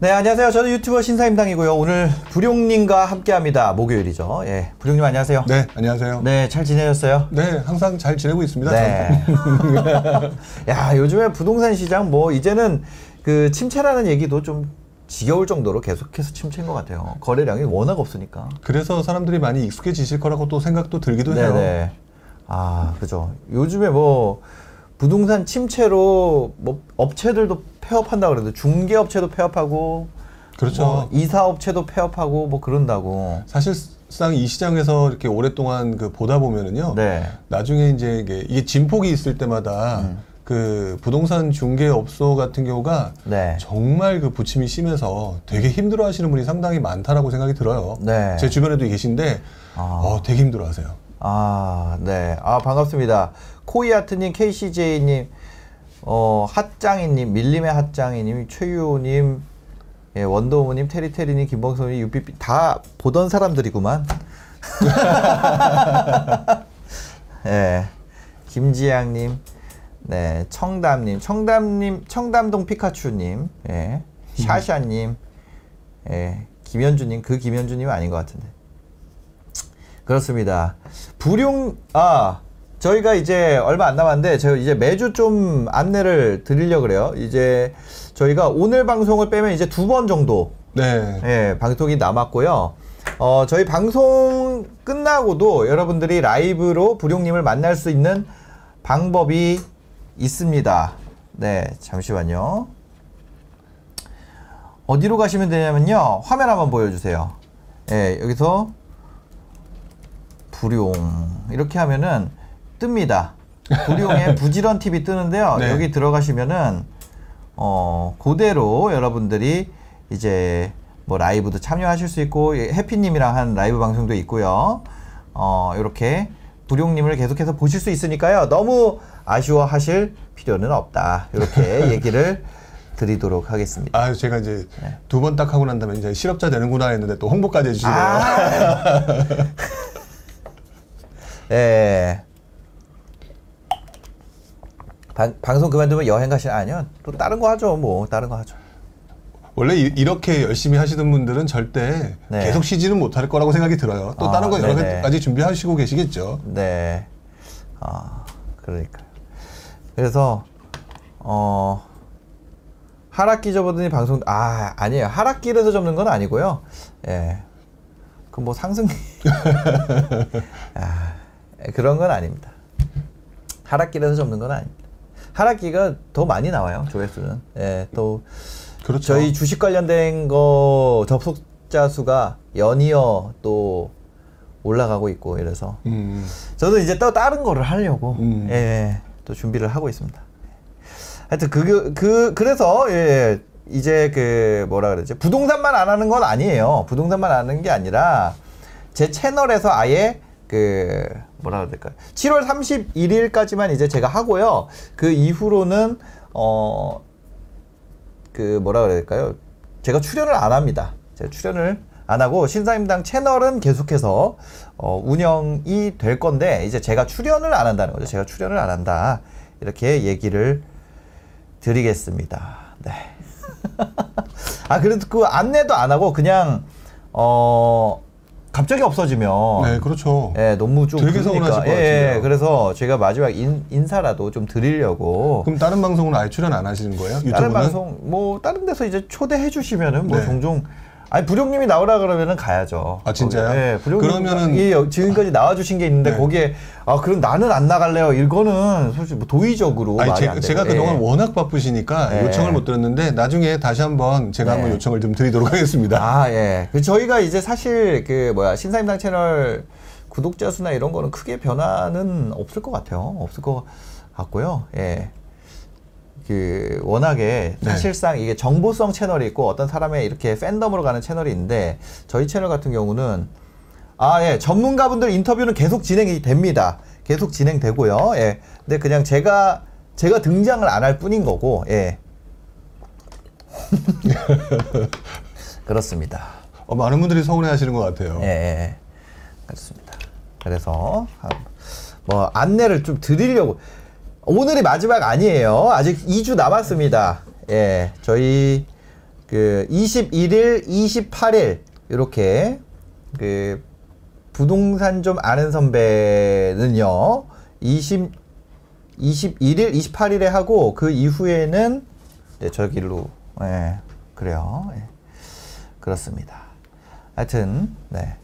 네, 안녕하세요. 저는 유튜버 신사임당이고요. 오늘 불용님과 함께합니다. 목요일이죠. 예, 불용님 안녕하세요. 네, 안녕하세요. 네, 잘 지내셨어요? 네, 항상 잘 지내고 있습니다. 네. 야, 요즘에 부동산 시장 뭐 이제는 그 침체라는 얘기도 좀 지겨울 정도로 계속해서 침체인 것 같아요. 거래량이 워낙 없으니까. 그래서 사람들이 많이 익숙해지실 거라고 또 생각도 들기도 해요. 네네. 아, 그죠. 요즘에 뭐 부동산 침체로 뭐 업체들도 폐업한다 그러는데 중개업체도 폐업하고 그렇죠. 뭐 이사업체도 폐업하고 뭐 그런다고. 사실상 이 시장에서 이렇게 오랫동안 그 보다 보면은요. 네. 나중에 이제 이게, 이게 진폭이 있을 때마다 음. 그 부동산 중개업소 같은 경우가 네. 정말 그 부침이 심해서 되게 힘들어 하시는 분이 상당히 많다라고 생각이 들어요. 네. 제 주변에도 계신데 아. 어, 되게 힘들어 하세요. 아, 네. 아, 반갑습니다. 코이아트님, KCJ님, 어, 핫짱이님, 밀림의 핫짱이님, 최유호님, 예, 원더우님, 테리테리님, 김범선님, 유삐삐 다 보던 사람들이구만. 예. 김지양님, 네, 청담님, 청담님, 청담동 피카츄님, 예, 샤샤님, 예, 김현주님, 그 김현주님 아닌 것 같은데. 그렇습니다. 불용 아 저희가 이제 얼마 안 남았는데 저 이제 매주 좀 안내를 드리려 그래요. 이제 저희가 오늘 방송을 빼면 이제 두 번 정도 네. 예, 방송이 남았고요. 어, 저희 방송 끝나고도 여러분들이 라이브로 불용님을 만날 수 있는 방법이 있습니다. 네, 잠시만요. 어디로 가시면 되냐면요. 화면 한번 보여주세요. 예, 여기서 불용 이렇게 하면은 뜹니다. 불용의 부지런 TV 뜨는데요. 네. 여기 들어가시면은 어 그대로 여러분들이 이제 뭐 라이브도 참여하실 수 있고 예, 해피님이랑 한 라이브 방송도 있고요. 어 이렇게 불용님을 계속해서 보실 수 있으니까요. 너무 아쉬워하실 필요는 없다. 이렇게 얘기를 드리도록 하겠습니다. 아, 제가 이제 네. 두번 딱 하고 난 다음에 이제 실업자 되는구나 했는데 또 홍보까지 해주시네요. 아. 예. 방, 방송 그만두면 여행 가시 아니요 또 다른 거 하죠 뭐 다른 거 하죠 원래 이, 렇게 열심히 하시던 분들은 절대 네. 계속 쉬지는 못할 거라고 생각이 들어요. 또 아, 다른 거 여러 네네. 가지 준비하시고 계시겠죠. 네. 아, 그러니까요. 그래서, 어, 하락기 접어드니 방송, 아, 아니에요. 하락길에서 접는 건 아니고요. 예. 그 뭐 상승, 아, 그런 건 아닙니다. 하락길에서 접는 건 아닙니다. 하락기가 더 많이 나와요, 조회수는. 예, 또, 그렇죠. 저희 주식 관련된 거 접속자 수가 연이어 또 올라가고 있고 이래서 음, 저도 이제 또 다른 거를 하려고 음. 예, 또 준비를 하고 있습니다. 하여튼 그, 그 그래서 예, 이제 그 뭐라 그러지 부동산만 안 하는 건 아니에요. 부동산만 안 하는 게 아니라 제 채널에서 아예 그 뭐라 그래야 될까요? 7월 31일까지만 이제 제가 하고요. 그 이후로는 어 그 뭐라 그래야 될까요? 제가 출연을 안 합니다. 제가 출연을 안 하고 신사임당 채널은 계속해서 어, 운영이 될 건데 이제 제가 출연을 안 한다는 거죠. 제가 출연을 안 한다 이렇게 얘기를 드리겠습니다. 네. 아 그래도 그 안내도 안 하고 그냥 어 갑자기 없어지면 네, 그렇죠. 예, 너무 좀 되게 그러니까. 서운하실 것 예, 예, 같은데요. 그래서 제가 마지막 인, 인사라도 좀 드리려고 그럼 다른 방송은 아예 출연 안 하시는 거예요? 유튜브는? 다른 방송 뭐 다른 데서 이제 초대해 주시면은 뭐 네. 종종 아니 부룡님이 나오라 그러면은 가야죠. 아, 진짜요? 거기, 예, 부룡님 그러면은- 이 여- 지금까지 나와 주신 게 있는데 네. 거기에 아 그럼 나는 안 나갈래요. 이거는 솔직히 뭐 도의적으로 아니, 말이 제, 안 제가 돼요. 그동안 예. 워낙 바쁘시니까 예. 요청을 못 드렸는데 나중에 다시 한번 제가 네. 한번 요청을 좀 드리도록 하겠습니다. 아, 예. 그 저희가 이제 사실 그 뭐야 신사임당 채널 구독자 수나 이런 거는 크게 변화는 없을 것 같아요. 없을 것 같고요. 예. 그 워낙에 네. 사실상 이게 정보성 채널이 있고 어떤 사람의 이렇게 팬덤으로 가는 채널이 있는데 저희 채널 같은 경우는 아, 예. 전문가분들 인터뷰는 계속 진행이 됩니다. 계속 진행되고요. 예. 근데 그냥 제가 제가 등장을 안 할 뿐인 거고. 예. 그렇습니다. 어, 많은 분들이 서운해 하시는 것 같아요. 예, 예. 그렇습니다. 그래서 한- 뭐 안내를 좀 드리려고 오늘이 마지막 아니에요. 아직 2주 남았습니다. 예, 저희 그 21일, 28일 이렇게 그 부동산 좀 아는 선배는요. 20 21일, 28일에 하고 그 이후에는 이제 저길로 예. 그래요. 예. 그렇습니다. 하여튼 네.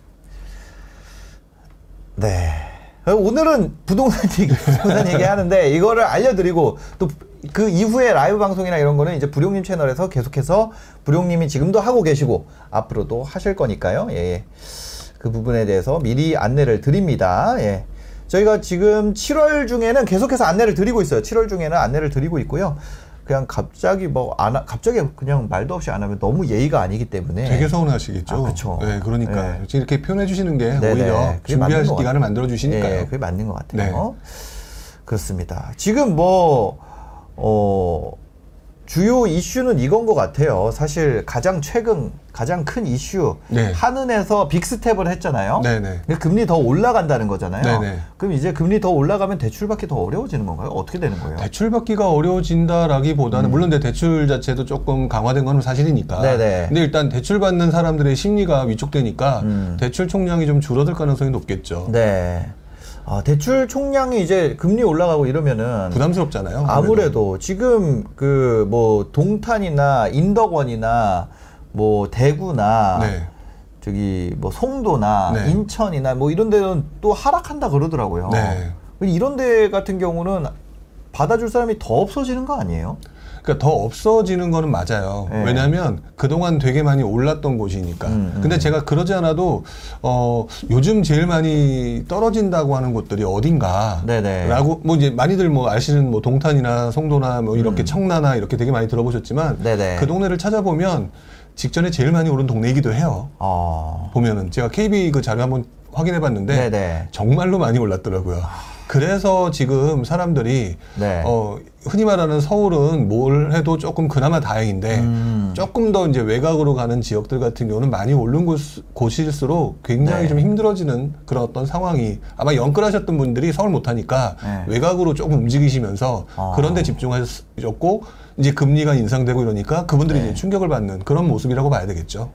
네. 오늘은 부동산 얘기, 부동산 얘기 하는데 이거를 알려드리고 또 그 이후에 라이브 방송이나 이런 거는 이제 부룡님 채널에서 계속해서 부룡님이 지금도 하고 계시고 앞으로도 하실 거니까요. 예, 예. 그 부분에 대해서 미리 안내를 드립니다. 예. 저희가 지금 7월 중에는 계속해서 안내를 드리고 있어요. 7월 중에는 안내를 드리고 있고요. 그냥 갑자기 뭐안 하- 갑자기 그냥 말도 없이 안 하면 너무 예의가 아니기 때문에 되게 서운하시겠죠. 아, 그쵸. 네, 그러니까 네. 이렇게 표현해 주시는 게 네네. 오히려 것 기간을. 만들어 주시니까요. 예, 그게 맞는 것 같아요. 네. 그렇습니다. 지금 뭐, 어, 주요 이슈는 이건 것 같아요. 사실 가장 최근, 가장 큰 이슈. 네. 한은에서 빅스텝을 했잖아요. 네네. 근데 금리 더 올라간다는 거잖아요. 네네. 그럼 이제 금리 더 올라가면 대출 받기 더 어려워지는 건가요? 어떻게 되는 거예요? 대출 받기가 어려워진다라기보다는 물론 내 대출 자체도 조금 강화된 건 사실이니까. 음. 네네. 근데 일단 대출 받는 사람들의 심리가 위축되니까 음. 대출 총량이 좀 줄어들 가능성이 높겠죠. 네. 아, 대출 총량이 이제 금리 올라가고 이러면은 부담스럽잖아요. 아무래도 지금 그 뭐 동탄이나 인덕원이나 뭐 대구나 네. 저기 뭐 송도나 네. 인천이나 뭐 이런 데는 또 하락한다 그러더라고요. 네. 이런 데 같은 경우는 받아줄 사람이 더 없어지는 거 아니에요? 그러니까 더 없어지는 거는 맞아요. 네. 왜냐하면 그동안 되게 많이 올랐던 곳이니까. 음, 음. 근데 제가 그러지 않아도 어 요즘 제일 많이 떨어진다고 하는 곳들이 어딘가. 네네. 라고 뭐 이제 많이들 뭐 아시는 뭐 동탄이나 송도나 뭐 이렇게 음. 청라나 이렇게 되게 많이 들어보셨지만 네네. 그 동네를 찾아보면 직전에 제일 많이 오른 동네이기도 해요. 어. 보면은 제가 KB 그 자료 한번 확인해 봤는데 네네. 정말로 많이 올랐더라고요. 그래서 지금 사람들이 네. 어, 흔히 말하는 서울은 뭘 해도 조금 그나마 다행인데 음. 조금 더 이제 외곽으로 가는 지역들 같은 경우는 많이 오른 곳, 곳일수록 굉장히 네. 좀 힘들어지는 그런 어떤 상황이 아마 연끌하셨던 분들이 서울 못하니까 네. 외곽으로 조금 움직이시면서 아. 그런 데 집중하셨고 이제 금리가 인상되고 이러니까 그분들이 네. 이제 충격을 받는 그런 모습이라고 봐야 되겠죠.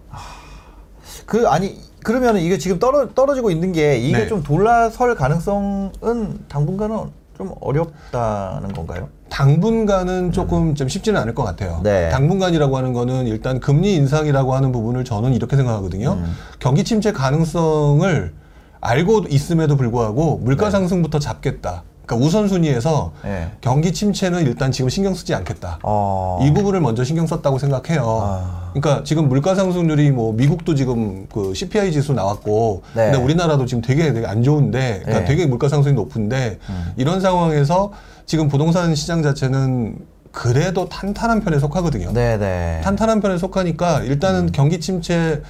그 아니 그러면 이게 지금 떨어 떨어지고 있는 게 이게 네. 좀 돌아설 가능성은 당분간은 좀 어렵다는 건가요? 당분간은 조금 좀 쉽지는 않을 것 같아요. 음. 네. 당분간이라고 하는 거는 일단 금리 인상이라고 하는 부분을 저는 이렇게 생각하거든요. 음. 경기 침체 가능성을 알고 있음에도 불구하고 물가 네. 상승부터 잡겠다. 그러니까 우선순위에서 네. 경기 침체는 일단 지금 신경 쓰지 않겠다. 어. 이 부분을 먼저 신경 썼다고 생각해요. 아. 그러니까 지금 물가 상승률이 뭐 미국도 지금 그 CPI 지수 나왔고, 네. 근데 우리나라도 지금 되게 되게 안 좋은데, 그러니까 네. 되게 물가 상승이 높은데 음. 이런 상황에서 지금 부동산 시장 자체는 그래도 탄탄한 편에 속하거든요. 네네. 탄탄한 편에 속하니까 일단은 음. 경기 침체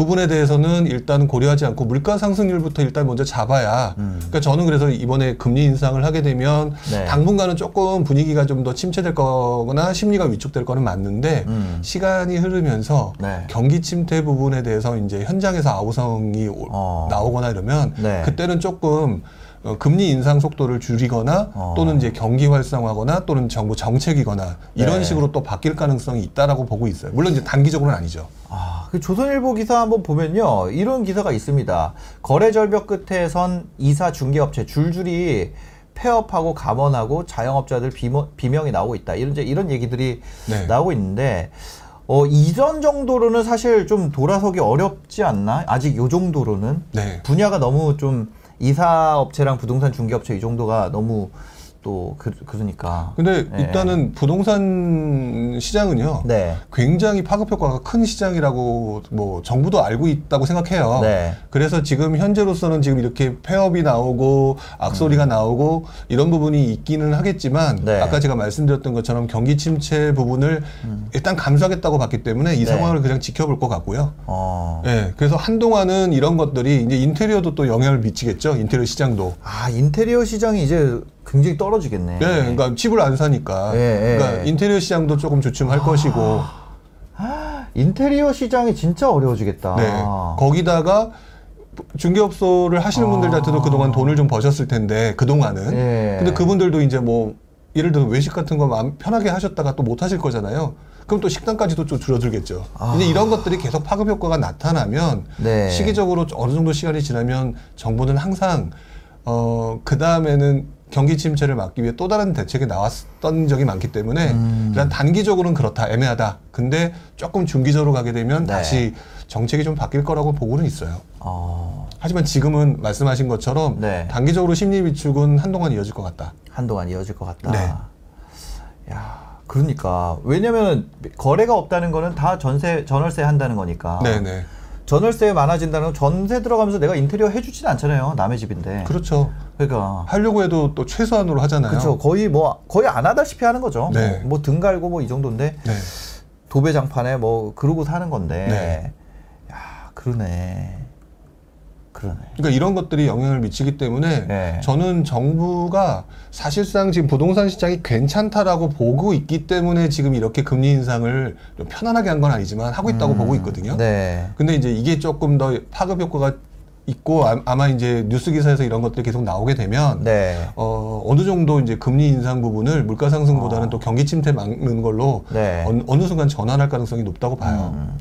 부분에 대해서는 일단 고려하지 않고 물가 상승률부터 일단 먼저 잡아야. 음. 그러니까 저는 그래서 이번에 금리 인상을 하게 되면 네. 당분간은 조금 분위기가 좀 더 침체될 거거나 심리가 위축될 거는 맞는데 음. 시간이 흐르면서 네. 경기 침체 부분에 대해서 이제 현장에서 아우성이 오- 어. 나오거나 이러면 네. 그때는 조금 어, 금리 인상 속도를 줄이거나 어. 또는 이제 경기 활성화거나 또는 정부 정책이거나 이런 네. 식으로 또 바뀔 가능성이 있다라고 보고 있어요. 물론 이제 단기적으로는 아니죠. 아, 그 조선일보 기사 한번 보면요. 이런 기사가 있습니다. 거래 절벽 끝에 선 이사 중개업체 줄줄이 폐업하고 감원하고 자영업자들 비모, 비명이 나오고 있다. 이런 이제 이런 얘기들이 네. 나오고 있는데 어, 이전 정도로는 사실 좀 돌아서기 어렵지 않나? 아직 요 정도로는 네. 분야가 너무 좀 이사 업체랑 부동산 중개업체 이 정도가 너무 또 그, 그러니까. 근데 네. 일단은 부동산 시장은요. 네. 굉장히 파급 효과가 큰 시장이라고 뭐 정부도 알고 있다고 생각해요. 네. 그래서 지금 현재로서는 지금 이렇게 폐업이 나오고 악소리가 나오고 이런 부분이 있기는 하겠지만 음. 네. 아까 제가 말씀드렸던 것처럼 경기 침체 부분을 일단 감수하겠다고 봤기 때문에 이 음. 네. 상황을 그냥 지켜볼 것 같고요. 어. 예, 그래서 한동안은 이런 것들이 이제 인테리어도 또 영향을 미치겠죠. 인테리어 시장도. 아, 인테리어 시장이 이제 굉장히 떨어지겠네. 예, 그러니까 집을 안 사니까. 예, 예. 그러니까 인테리어 시장도 조금 주춤할 것이고. 인테리어 시장이 진짜 어려워지겠다. 네. 거기다가 중개업소를 하시는 아. 분들 자체도 그동안 돈을 좀 버셨을 텐데 그동안은. 예. 근데 그분들도 이제 뭐 예를 들어 외식 같은 거 마음 편하게 하셨다가 또 못 하실 거잖아요. 그럼 또 식당까지도 좀 줄어들겠죠. 이제 이런 것들이 계속 파급 효과가 나타나면 아. 네. 시기적으로 어느 정도 시간이 지나면 정부는 항상 어, 그 다음에는 경기 침체를 막기 위해 또 다른 대책이 나왔던 적이 많기 때문에 음. 일단 단기적으로는 그렇다 애매하다. 근데 조금 중기적으로 가게 되면 네. 다시 정책이 좀 바뀔 거라고 보고는 있어요. 어, 하지만 지금은 말씀하신 것처럼 네. 단기적으로 심리 비축은 한동안 이어질 것 같다. 한동안 이어질 것 같다. 네. 야, 그러니까 왜냐면 거래가 없다는 거는 다 전세 전월세 한다는 거니까. 네네. 전월세 많아진다는 건 전세 들어가면서 내가 인테리어 해주진 않잖아요. 남의 집인데. 그렇죠. 그러니까. 하려고 해도 또 최소한으로 하잖아요. 그렇죠. 거의 뭐 거의 안 하다시피 하는 거죠. 네. 뭐 등 갈고 뭐 이 정도인데 네. 도배장판에 뭐 그러고 사는 건데. 네. 야, 그러네. 그러네. 그러니까 이런 것들이 영향을 미치기 때문에 네. 저는 정부가 사실상 지금 부동산 시장이 괜찮다라고 보고 있기 때문에 지금 이렇게 금리 인상을 좀 편안하게 한 건 아니지만 하고 있다고 보고 있거든요. 네. 근데 이제 이게 조금 더 파급 효과가 있고 아, 아마 이제 뉴스 기사에서 이런 것들이 계속 나오게 되면 네. 어, 어느 정도 이제 금리 인상 부분을 물가 상승보다는 어. 또 경기 침체 막는 걸로 네. 어느, 어느 순간 전환할 가능성이 높다고 봐요. 음.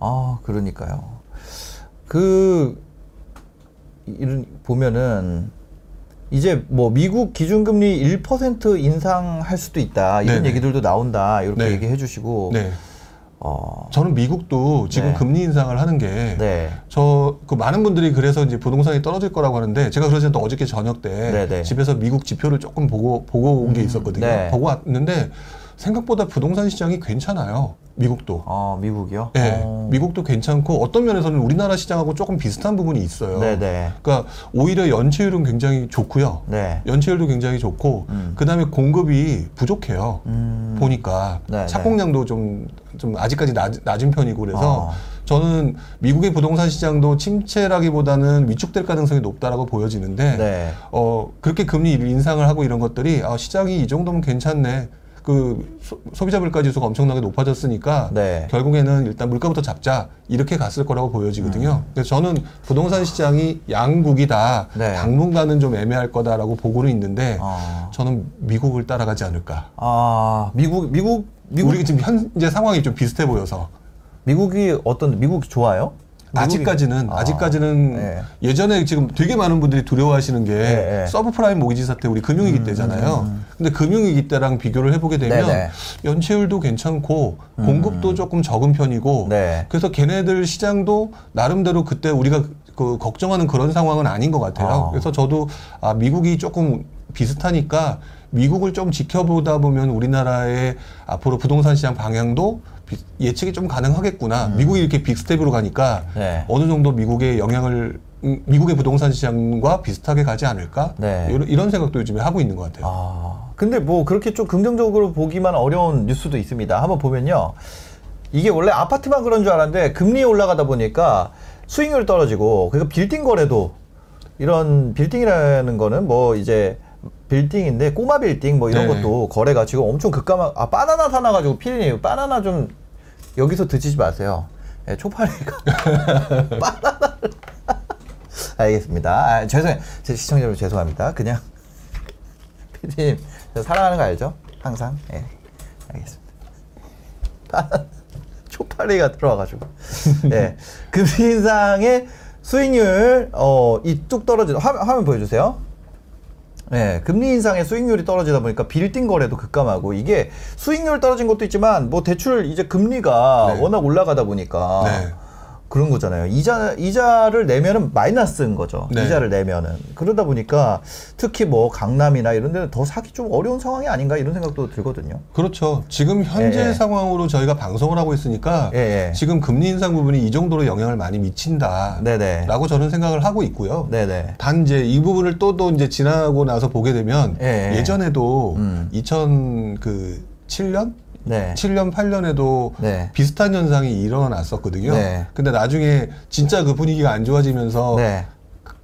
아, 그러니까요. 그 이런 보면은 이제 뭐 미국 기준금리 1% 인상할 수도 있다 이런 네네. 얘기들도 나온다 이렇게 네. 얘기해 주시고 네. 어, 저는 미국도 지금 네. 금리 인상을 하는 게 네. 저 그 많은 분들이 그래서 이제 부동산이 떨어질 거라고 하는데 제가 그러지 않도 어저께 저녁 때 네네. 집에서 미국 지표를 조금 보고 보고 온게 음, 있었거든요. 네. 보고 왔는데 생각보다 부동산 시장이 괜찮아요. 미국도. 어, 미국이요? 네, 어. 미국도 괜찮고 어떤 면에서는 우리나라 시장하고 조금 비슷한 부분이 있어요. 네네. 그러니까 오히려 연체율은 굉장히 좋고요. 네. 연체율도 굉장히 좋고 음. 그다음에 공급이 부족해요. 음. 보니까 네, 착공량도 좀, 좀 아직까지 낮, 낮은 편이고 그래서 어. 저는 미국의 부동산 시장도 침체라기보다는 위축될 가능성이 높다라고 보여지는데 네. 어 그렇게 금리 인상을 하고 이런 것들이 아, 시장이 이 정도면 괜찮네. 그 소, 소비자 물가 지수가 엄청나게 높아졌으니까 네. 결국에는 일단 물가부터 잡자 이렇게 갔을 거라고 보여지거든요. 음. 그래서 저는 부동산 시장이 양국이다. 네. 당분간은 좀 애매할 거다라고 보고는 있는데 어. 저는 미국을 따라가지 않을까. 아, 미국 미국 미국 우리 지금 현재 상황이 좀 비슷해 보여서 미국이 어떤 미국이 좋아요? 아직까지는 아, 아직까지는 네. 예전에 지금 되게 많은 분들이 두려워하시는 게 네, 네. 서브프라임 모기지 사태 우리 금융위기 때잖아요. 근데 금융위기 때랑 비교를 해보게 되면 네, 네. 연체율도 괜찮고 공급도 조금 적은 편이고 네. 그래서 걔네들 시장도 나름대로 그때 우리가 그 걱정하는 그런 상황은 아닌 것 같아요. 아. 그래서 저도 아 미국이 조금 비슷하니까 미국을 좀 지켜보다 보면 우리나라의 앞으로 부동산 시장 방향도 비- 예측이 좀 가능하겠구나. 미국이 이렇게 빅스텝으로 가니까 음. 네. 어느 정도 미국의 영향을 음, 미국의 부동산 시장과 비슷하게 가지 않을까? 네. 이런, 이런 생각도 요즘에 하고 있는 것 같아요. 아, 근데 뭐 그렇게 좀 긍정적으로 보기만 어려운 뉴스도 있습니다. 한번 보면요. 이게 원래 아파트만 그런 줄 알았는데 금리 올라가다 보니까 수익률 떨어지고 그러니까 빌딩 거래도 이런 빌딩이라는 거는 뭐 이제 빌딩인데 꼬마 빌딩 뭐 이런 네. 것도 거래가 지금 엄청 급감하 아 바나나 사놔 가지고 피디님 바나나 좀 여기서 드시지 마세요. 예, 초파리가 바나나를 알겠습니다. 아, 죄송해요. 제 시청자 여러분 죄송합니다. 그냥 피디님 저 사랑하는 거 알죠? 항상 예 알겠습니다. 초파리가 들어와가지고 예 금리 인상의 수익률 어 이 뚝 떨어지다 화면, 화면 보여주세요. 예, 금리 인상의 수익률이 떨어지다 보니까 빌딩 거래도 급감하고 이게 수익률 떨어진 것도 있지만 뭐 대출 이제 금리가 네. 워낙 올라가다 보니까 네. 그런 거잖아요. 이자 이자를 내면은 마이너스인 거죠. 네. 이자를 내면은 그러다 보니까 특히 뭐 강남이나 이런 데는 더 사기 좀 어려운 상황이 아닌가 이런 생각도 들거든요. 그렇죠. 지금 현재 예, 예. 상황으로 저희가 방송을 하고 있으니까 예, 예. 지금 금리 인상 부분이 이 정도로 영향을 많이 미친다라고 네네. 저는 생각을 하고 있고요. 네네. 단 이제 이 부분을 또또 이제 지나고 나서 보게 되면 예, 예. 예전에도 음. 2007년 네. 7년 8년에도 네. 비슷한 현상이 일어났었거든요. 네. 근데 나중에 진짜 그 분위기가 안 좋아지면서 네.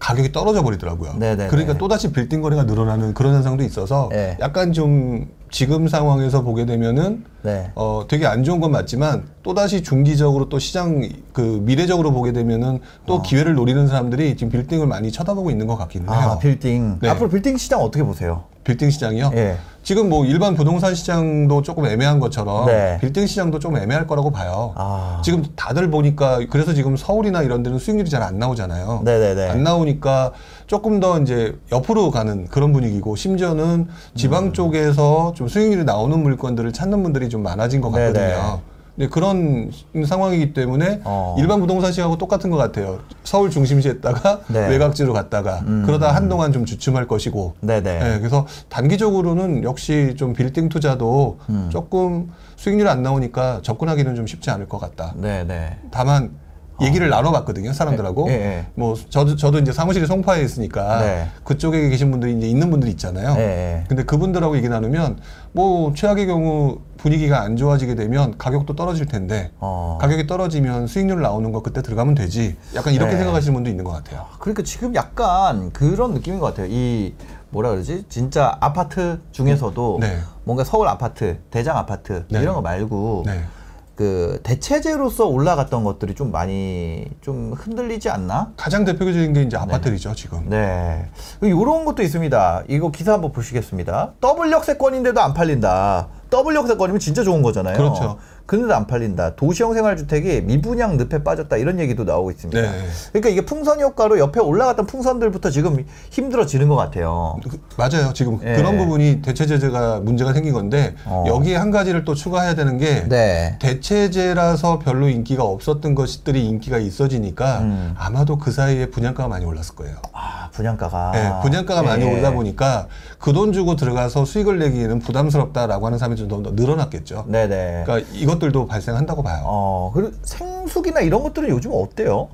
가격이 떨어져 버리더라고요. 네네네. 그러니까 또다시 빌딩 거래가 늘어나는 그런 현상도 있어서 네. 약간 좀 지금 상황에서 보게 되면은 네. 어 되게 안 좋은 건 맞지만 또다시 중기적으로 또 시장 그 미래적으로 보게 되면은 또 어. 기회를 노리는 사람들이 지금 빌딩을 많이 쳐다보고 있는 것 같기는 해요. 아 빌딩. 네. 앞으로 빌딩 시장 어떻게 보세요? 빌딩 시장이요? 예. 지금 뭐 일반 부동산 시장도 조금 애매한 것처럼 네. 빌딩 시장도 좀 애매할 거라고 봐요. 아. 지금 다들 보니까 그래서 지금 서울이나 이런 데는 수익률이 잘 안 나오잖아요. 네네네. 안 나오니까 조금 더 이제 옆으로 가는 그런 분위기고 심지어는 지방 음. 쪽에서 좀 수익률이 나오는 물건들을 찾는 분들이 좀 많아진 것 네네. 같거든요. 네, 그런 상황이기 때문에 어. 일반 부동산 시장하고 똑같은 것 같아요. 서울 중심지였다가 네. 외곽지로 갔다가 음. 그러다 한동안 좀 주춤할 것이고 네네. 네, 그래서 단기적으로는 역시 좀 빌딩 투자도 음. 조금 수익률이 안 나오니까 접근하기는 좀 쉽지 않을 것 같다. 네네. 다만 얘기를 나눠봤거든요 사람들하고 예, 예. 뭐 저도 저도 이제 사무실이 송파에 있으니까 네. 그쪽에 계신 분들이 이제 있는 분들이 있잖아요. 예, 예. 근데 그분들하고 얘기 나누면 뭐 최악의 경우 분위기가 안 좋아지게 되면 가격도 떨어질 텐데 어. 가격이 떨어지면 수익률 나오는 거 그때 들어가면 되지. 약간 이렇게 네. 생각하시는 분도 있는 것 같아요. 그러니까 지금 약간 그런 느낌인 것 같아요. 이 뭐라 그러지? 진짜 아파트 중에서도 네. 뭔가 서울 아파트, 대장 아파트 네. 이런 거 말고 네. 그 대체제로서 올라갔던 것들이 좀 많이 좀 흔들리지 않나? 가장 대표적인 게 이제 아파트이죠 지금. 네. 이런 것도 있습니다. 이거 기사 한번 보시겠습니다. 더블 역세권인데도 안 팔린다. 더블 역세권이면 진짜 좋은 거잖아요. 그렇죠. 근데도 안 팔린다. 도시형 생활주택이 미분양 늪에 빠졌다. 이런 얘기도 나오고 있습니다. 네. 그러니까 이게 풍선 효과로 옆에 올라갔던 풍선들부터 지금 힘들어지는 것 같아요. 그- 맞아요. 지금 예. 그런 부분이 대체재가 문제가 생긴 건데 어. 여기에 한 가지를 또 추가해야 되는 게 네. 대체제라서 별로 인기가 없었던 것들이 인기가 있어지니까 음. 아마도 그 사이에 분양가가 많이 올랐을 거예요. 아, 분양가가. 네, 분양가가 많이 예. 오르다 보니까 그 돈 주고 들어가서 수익을 내기에는 부담스럽다라고 하는 사람이 좀 더 늘어났겠죠. 네네. 그러니까 이것들도 발생한다고 봐요. 어, 그리고 생수기나 이런 것들은 요즘 어때요?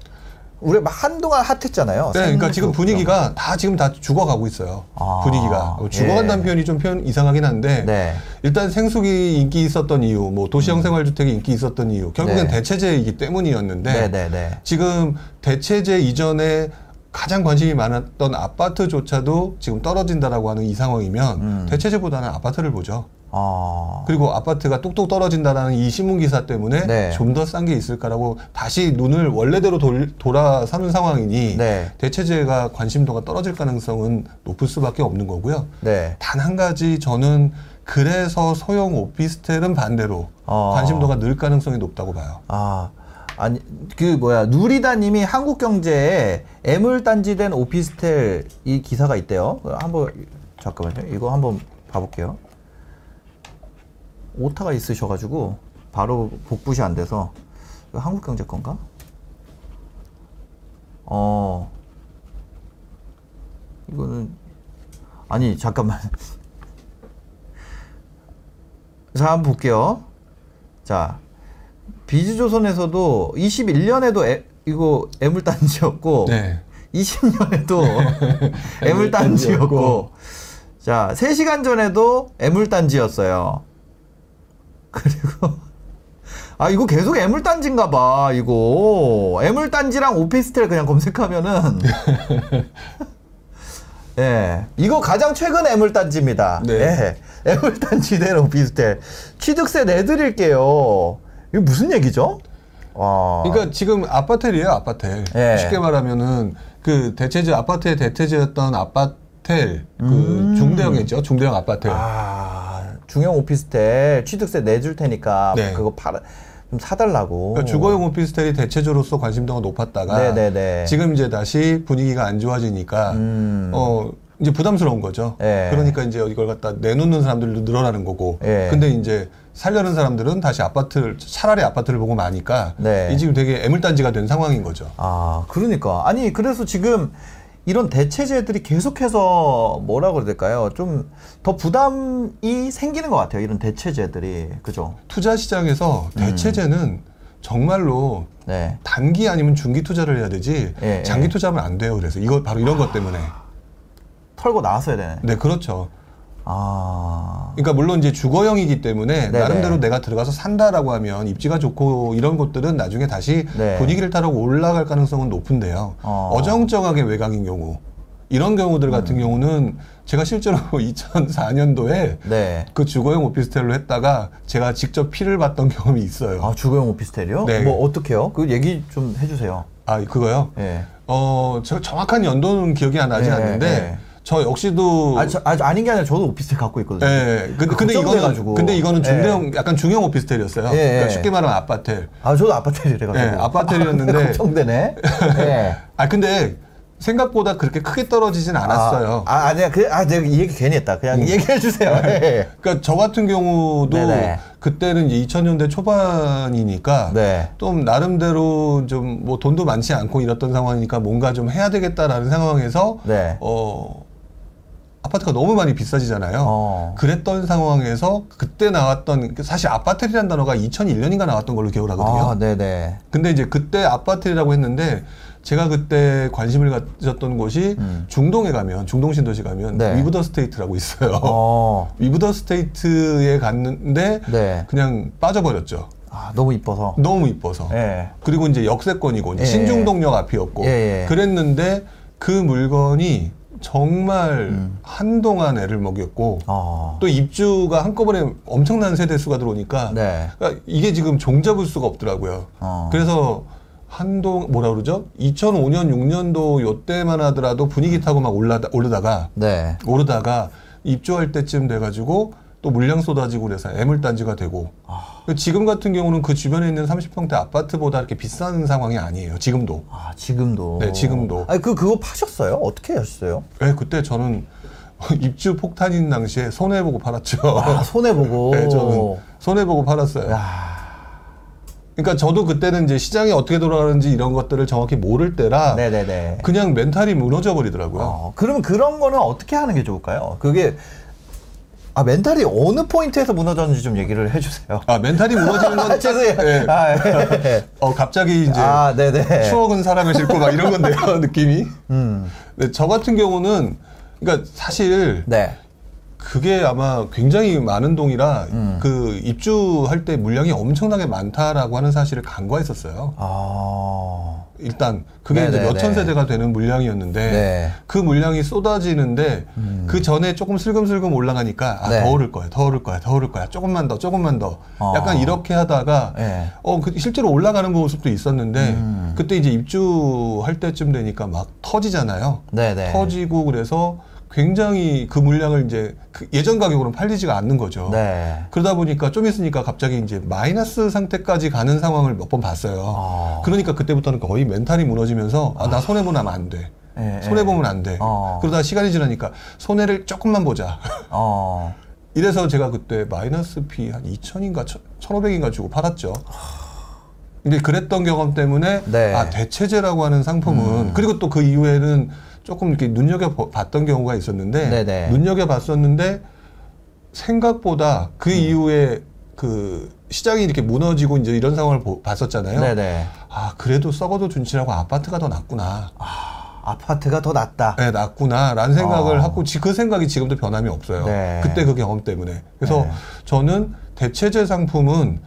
우리 막 한동안 핫했잖아요. 네, 그러니까 지금 분위기가 다 지금 다 죽어가고 있어요. 아, 분위기가 어, 죽어간다는 예. 표현이 좀 표현 이상하긴 한데 네. 일단 생수기 인기 있었던 이유, 뭐 도시형 생활주택이 인기 있었던 이유, 결국엔 네. 대체제이기 때문이었는데 네 네 네. 지금 대체제 이전에 가장 관심이 많았던 아파트조차도 지금 떨어진다라고 하는 이 상황이면 음. 대체제보다는 아파트를 보죠. 아. 그리고 아파트가 뚝뚝 떨어진다라는 이 신문 기사 때문에 네. 좀 더 싼 게 있을까라고 다시 눈을 원래대로 돌, 돌아서는 상황이니 네. 대체제가 관심도가 떨어질 가능성은 높을 수밖에 없는 거고요. 네. 단 한 가지 저는 그래서 소형 오피스텔은 반대로 어. 관심도가 늘 가능성이 높다고 봐요. 아. 아니 그 뭐야 누리다님이 한국 경제에 애물 단지된 오피스텔 이 기사가 있대요. 그 한번 잠깐만요. 이거 한번 봐볼게요. 오타가 있으셔가지고 바로 복붙이 안 돼서 이거 한국 경제 건가? 어 이거는 아니 잠깐만. 자 한번 볼게요. 자 비즈조선에서도 21년에도 애, 이거 애물단지였고 네. 20년에도 애물단지였고. 자 3시간 전에도 애물단지였어요. 그리고 아 이거 계속 애물단지인가 봐 이거. 애물단지랑 오피스텔 그냥 검색하면은. 예 이거 가장 최근 애물단지입니다. 네. 예 애물단지 된 오피스텔. 취득세 내드릴게요 이게 무슨 얘기죠? 와 그러니까 지금 아파텔이에요, 아파텔. 예. 쉽게 말하면은 그 대체제 아파트의 대체제였던 아파텔 그 음. 중대형이죠, 중대형 아파텔. 아, 중형 오피스텔 취득세 내줄 테니까 네. 그거 팔아 좀 사달라고. 그러니까 주거용 오피스텔이 대체제로서 관심도가 높았다가 네네네. 지금 이제 다시 분위기가 안 좋아지니까 음. 어 이제 부담스러운 거죠. 예. 그러니까 이제 이걸 갖다 내놓는 사람들도 늘어나는 거고. 예. 근데 이제 살려는 사람들은 다시 아파트를 차라리 아파트를 보고 마니까 네. 이 지금 되게 애물단지가 된 상황인 거죠. 아, 그러니까. 아니, 그래서 지금 이런 대체제들이 계속해서 뭐라 그래야 될까요? 좀 더 부담이 생기는 것 같아요. 이런 대체제들이. 그죠? 투자 시장에서 음. 대체제는 정말로 네. 단기 아니면 중기 투자를 해야 되지 예, 장기 예. 투자하면 안 돼요. 그래서 이거 바로 이런 것 때문에. 털고 나왔어야 되네. 네, 그렇죠. 아. 그러니까 물론 이제 주거형이기 때문에 네네. 나름대로 내가 들어가서 산다라고 하면 입지가 좋고 이런 것들은 나중에 다시 네. 분위기를 타고 올라갈 가능성은 높은데요. 어. 어. 정쩡하게 외곽인 경우 이런 경우들 같은 음. 경우는 제가 실제로 2004년도에 네. 그 주거용 오피스텔로 했다가 제가 직접 피를 봤던 경험이 있어요. 아, 주거용 오피스텔이요? 네. 뭐, 어떻게요? 그 얘기 좀 해주세요. 아, 그거요? 예. 어, 저 정확한 연도는 기억이 안 나지 네, 않는데 네. 저 역시도 아, 저, 아, 아닌 게 아니라 저도 오피스텔 갖고 있거든요. 예, 근데, 근데 이거는 걱정돼가지고. 근데 이거는 중대형 약간 중형 오피스텔이었어요. 예, 그러니까 예. 쉽게 말하면 아파텔. 아, 저도 아파텔이래가지고. 예, 아파텔이었는데. 걱정되네. 예. 아 근데 생각보다 그렇게 크게 떨어지진 않았어요. 음. 아, 아, 아니야. 그, 아, 내가 이 얘기 괜히 했다. 그냥 얘기해 주세요. 예. 그러니까 저 같은 경우도 네네. 그때는 이제 2000년대 초반이니까 네. 좀 나름대로 좀 뭐 돈도 많지 않고 이랬던 상황이니까 뭔가 좀 해야 되겠다라는 상황에서 네. 어 아파트가 너무 많이 비싸지잖아요. 어. 그랬던 상황에서 그때 나왔던 사실 아파텔이라는 단어가 2001년인가 나왔던 걸로 기억을 하거든요. 아, 네네. 근데 이제 그때 아파텔이라고 했는데 제가 그때 관심을 가졌던 곳이 음. 중동에 가면 중동 신도시 가면 네. 위브더 스테이트라고 있어요. 어. 위브더 스테이트에 갔는데 네. 그냥 빠져버렸죠. 아, 너무 이뻐서. 너무 이뻐서. 예. 그리고 이제 역세권이고 이제 예. 신중동역 앞이었고 예, 예. 그랬는데 그 물건이 정말 음. 한동안 애를 먹였고 어. 또 입주가 한꺼번에 엄청난 세대 수가 들어오니까 네. 그러니까 이게 지금 종잡을 수가 없더라고요. 어. 그래서 한동 뭐라 그러죠? 2005년 6년도 요때만 하더라도 분위기 타고 막 올라다 오르다가 네. 오르다가 입주할 때쯤 돼가지고 또 물량 쏟아지고 그래서 애물단지가 되고 아. 지금 같은 경우는 그 주변에 있는 30평대 아파트보다 이렇게 비싼 상황이 아니에요. 지금도. 아, 지금도. 네, 지금도. 아니, 그, 그거 파셨어요? 어떻게 하셨어요? 네, 그때 저는 입주 폭탄인 당시에 손해 보고 팔았죠. 아, 손해 보고. 네, 저는 손해 보고 팔았어요. 야 그러니까 저도 그때는 이제 시장이 어떻게 돌아가는지 이런 것들을 정확히 모를 때라 네네네. 그냥 mental이 무너져 버리더라고요. 어, 그러면 그런 거는 어떻게 하는 게 좋을까요? 그게, 아, mental이 어느 포인트에서 무너졌는지 좀 얘기를 해주세요. 아 mental이 무너지는 건 아, 죄송해요. 예. 아, 예. 어 갑자기 이제 아, 네네. 추억은 사람을 싣고 막 이런 건데요 느낌이. 음. 네, 저 같은 경우는 그러니까 사실 네. 그게 아마 굉장히 많은 동이라 음. 그 입주할 때 물량이 엄청나게 많다라고 하는 사실을 간과했었어요. 아. 일단 그게 이제 네네네. 몇천 세대가 되는 물량이었는데 네. 그 물량이 쏟아지는데 그 전에 조금 슬금슬금 올라가니까 아, 네. 더 오를 거야, 더 오를 거야, 더 오를 거야, 조금만 더, 조금만 더. 어. 약간 이렇게 하다가 네. 어, 그 실제로 올라가는 모습도 있었는데 음. 그때 이제 입주할 때쯤 되니까 막 터지잖아요. 네네. 터지고 그래서 굉장히 그 물량을 이제 그 예전 가격으로는 팔리지가 않는 거죠. 네. 그러다 보니까 좀 있으니까 갑자기 이제 마이너스 상태까지 가는 상황을 몇 번 봤어요. 아. 그러니까 그때부터는 거의 멘탈이 무너지면서 아, 나 손해 보면 안 돼. 예, 손해 예. 보면 안 돼. 어. 그러다 시간이 지나니까 손해를 조금만 보자. 어. 이래서 제가 그때 마이너스 피 한 2천인가 1,500인가 주고 팔았죠. 근데 그랬던 경험 때문에 네. 아 대체제라고 하는 상품은 그리고 또 그 이후에는 조금 이렇게 눈여겨 보- 봤던 경우가 있었는데 네네. 눈여겨 봤었는데 생각보다 그 이후에 그 시장이 이렇게 무너지고 이제 이런 상황을 보- 봤었잖아요. 네네. 아 그래도 썩어도 준치라고 아파트가 더 낫구나. 아파트가 더 낫다. 네, 낫구나라는 생각을 어. 하고 지- 그 생각이 지금도 변함이 없어요. 네. 그때 그 경험 때문에. 그래서 네. 저는 대체제 상품은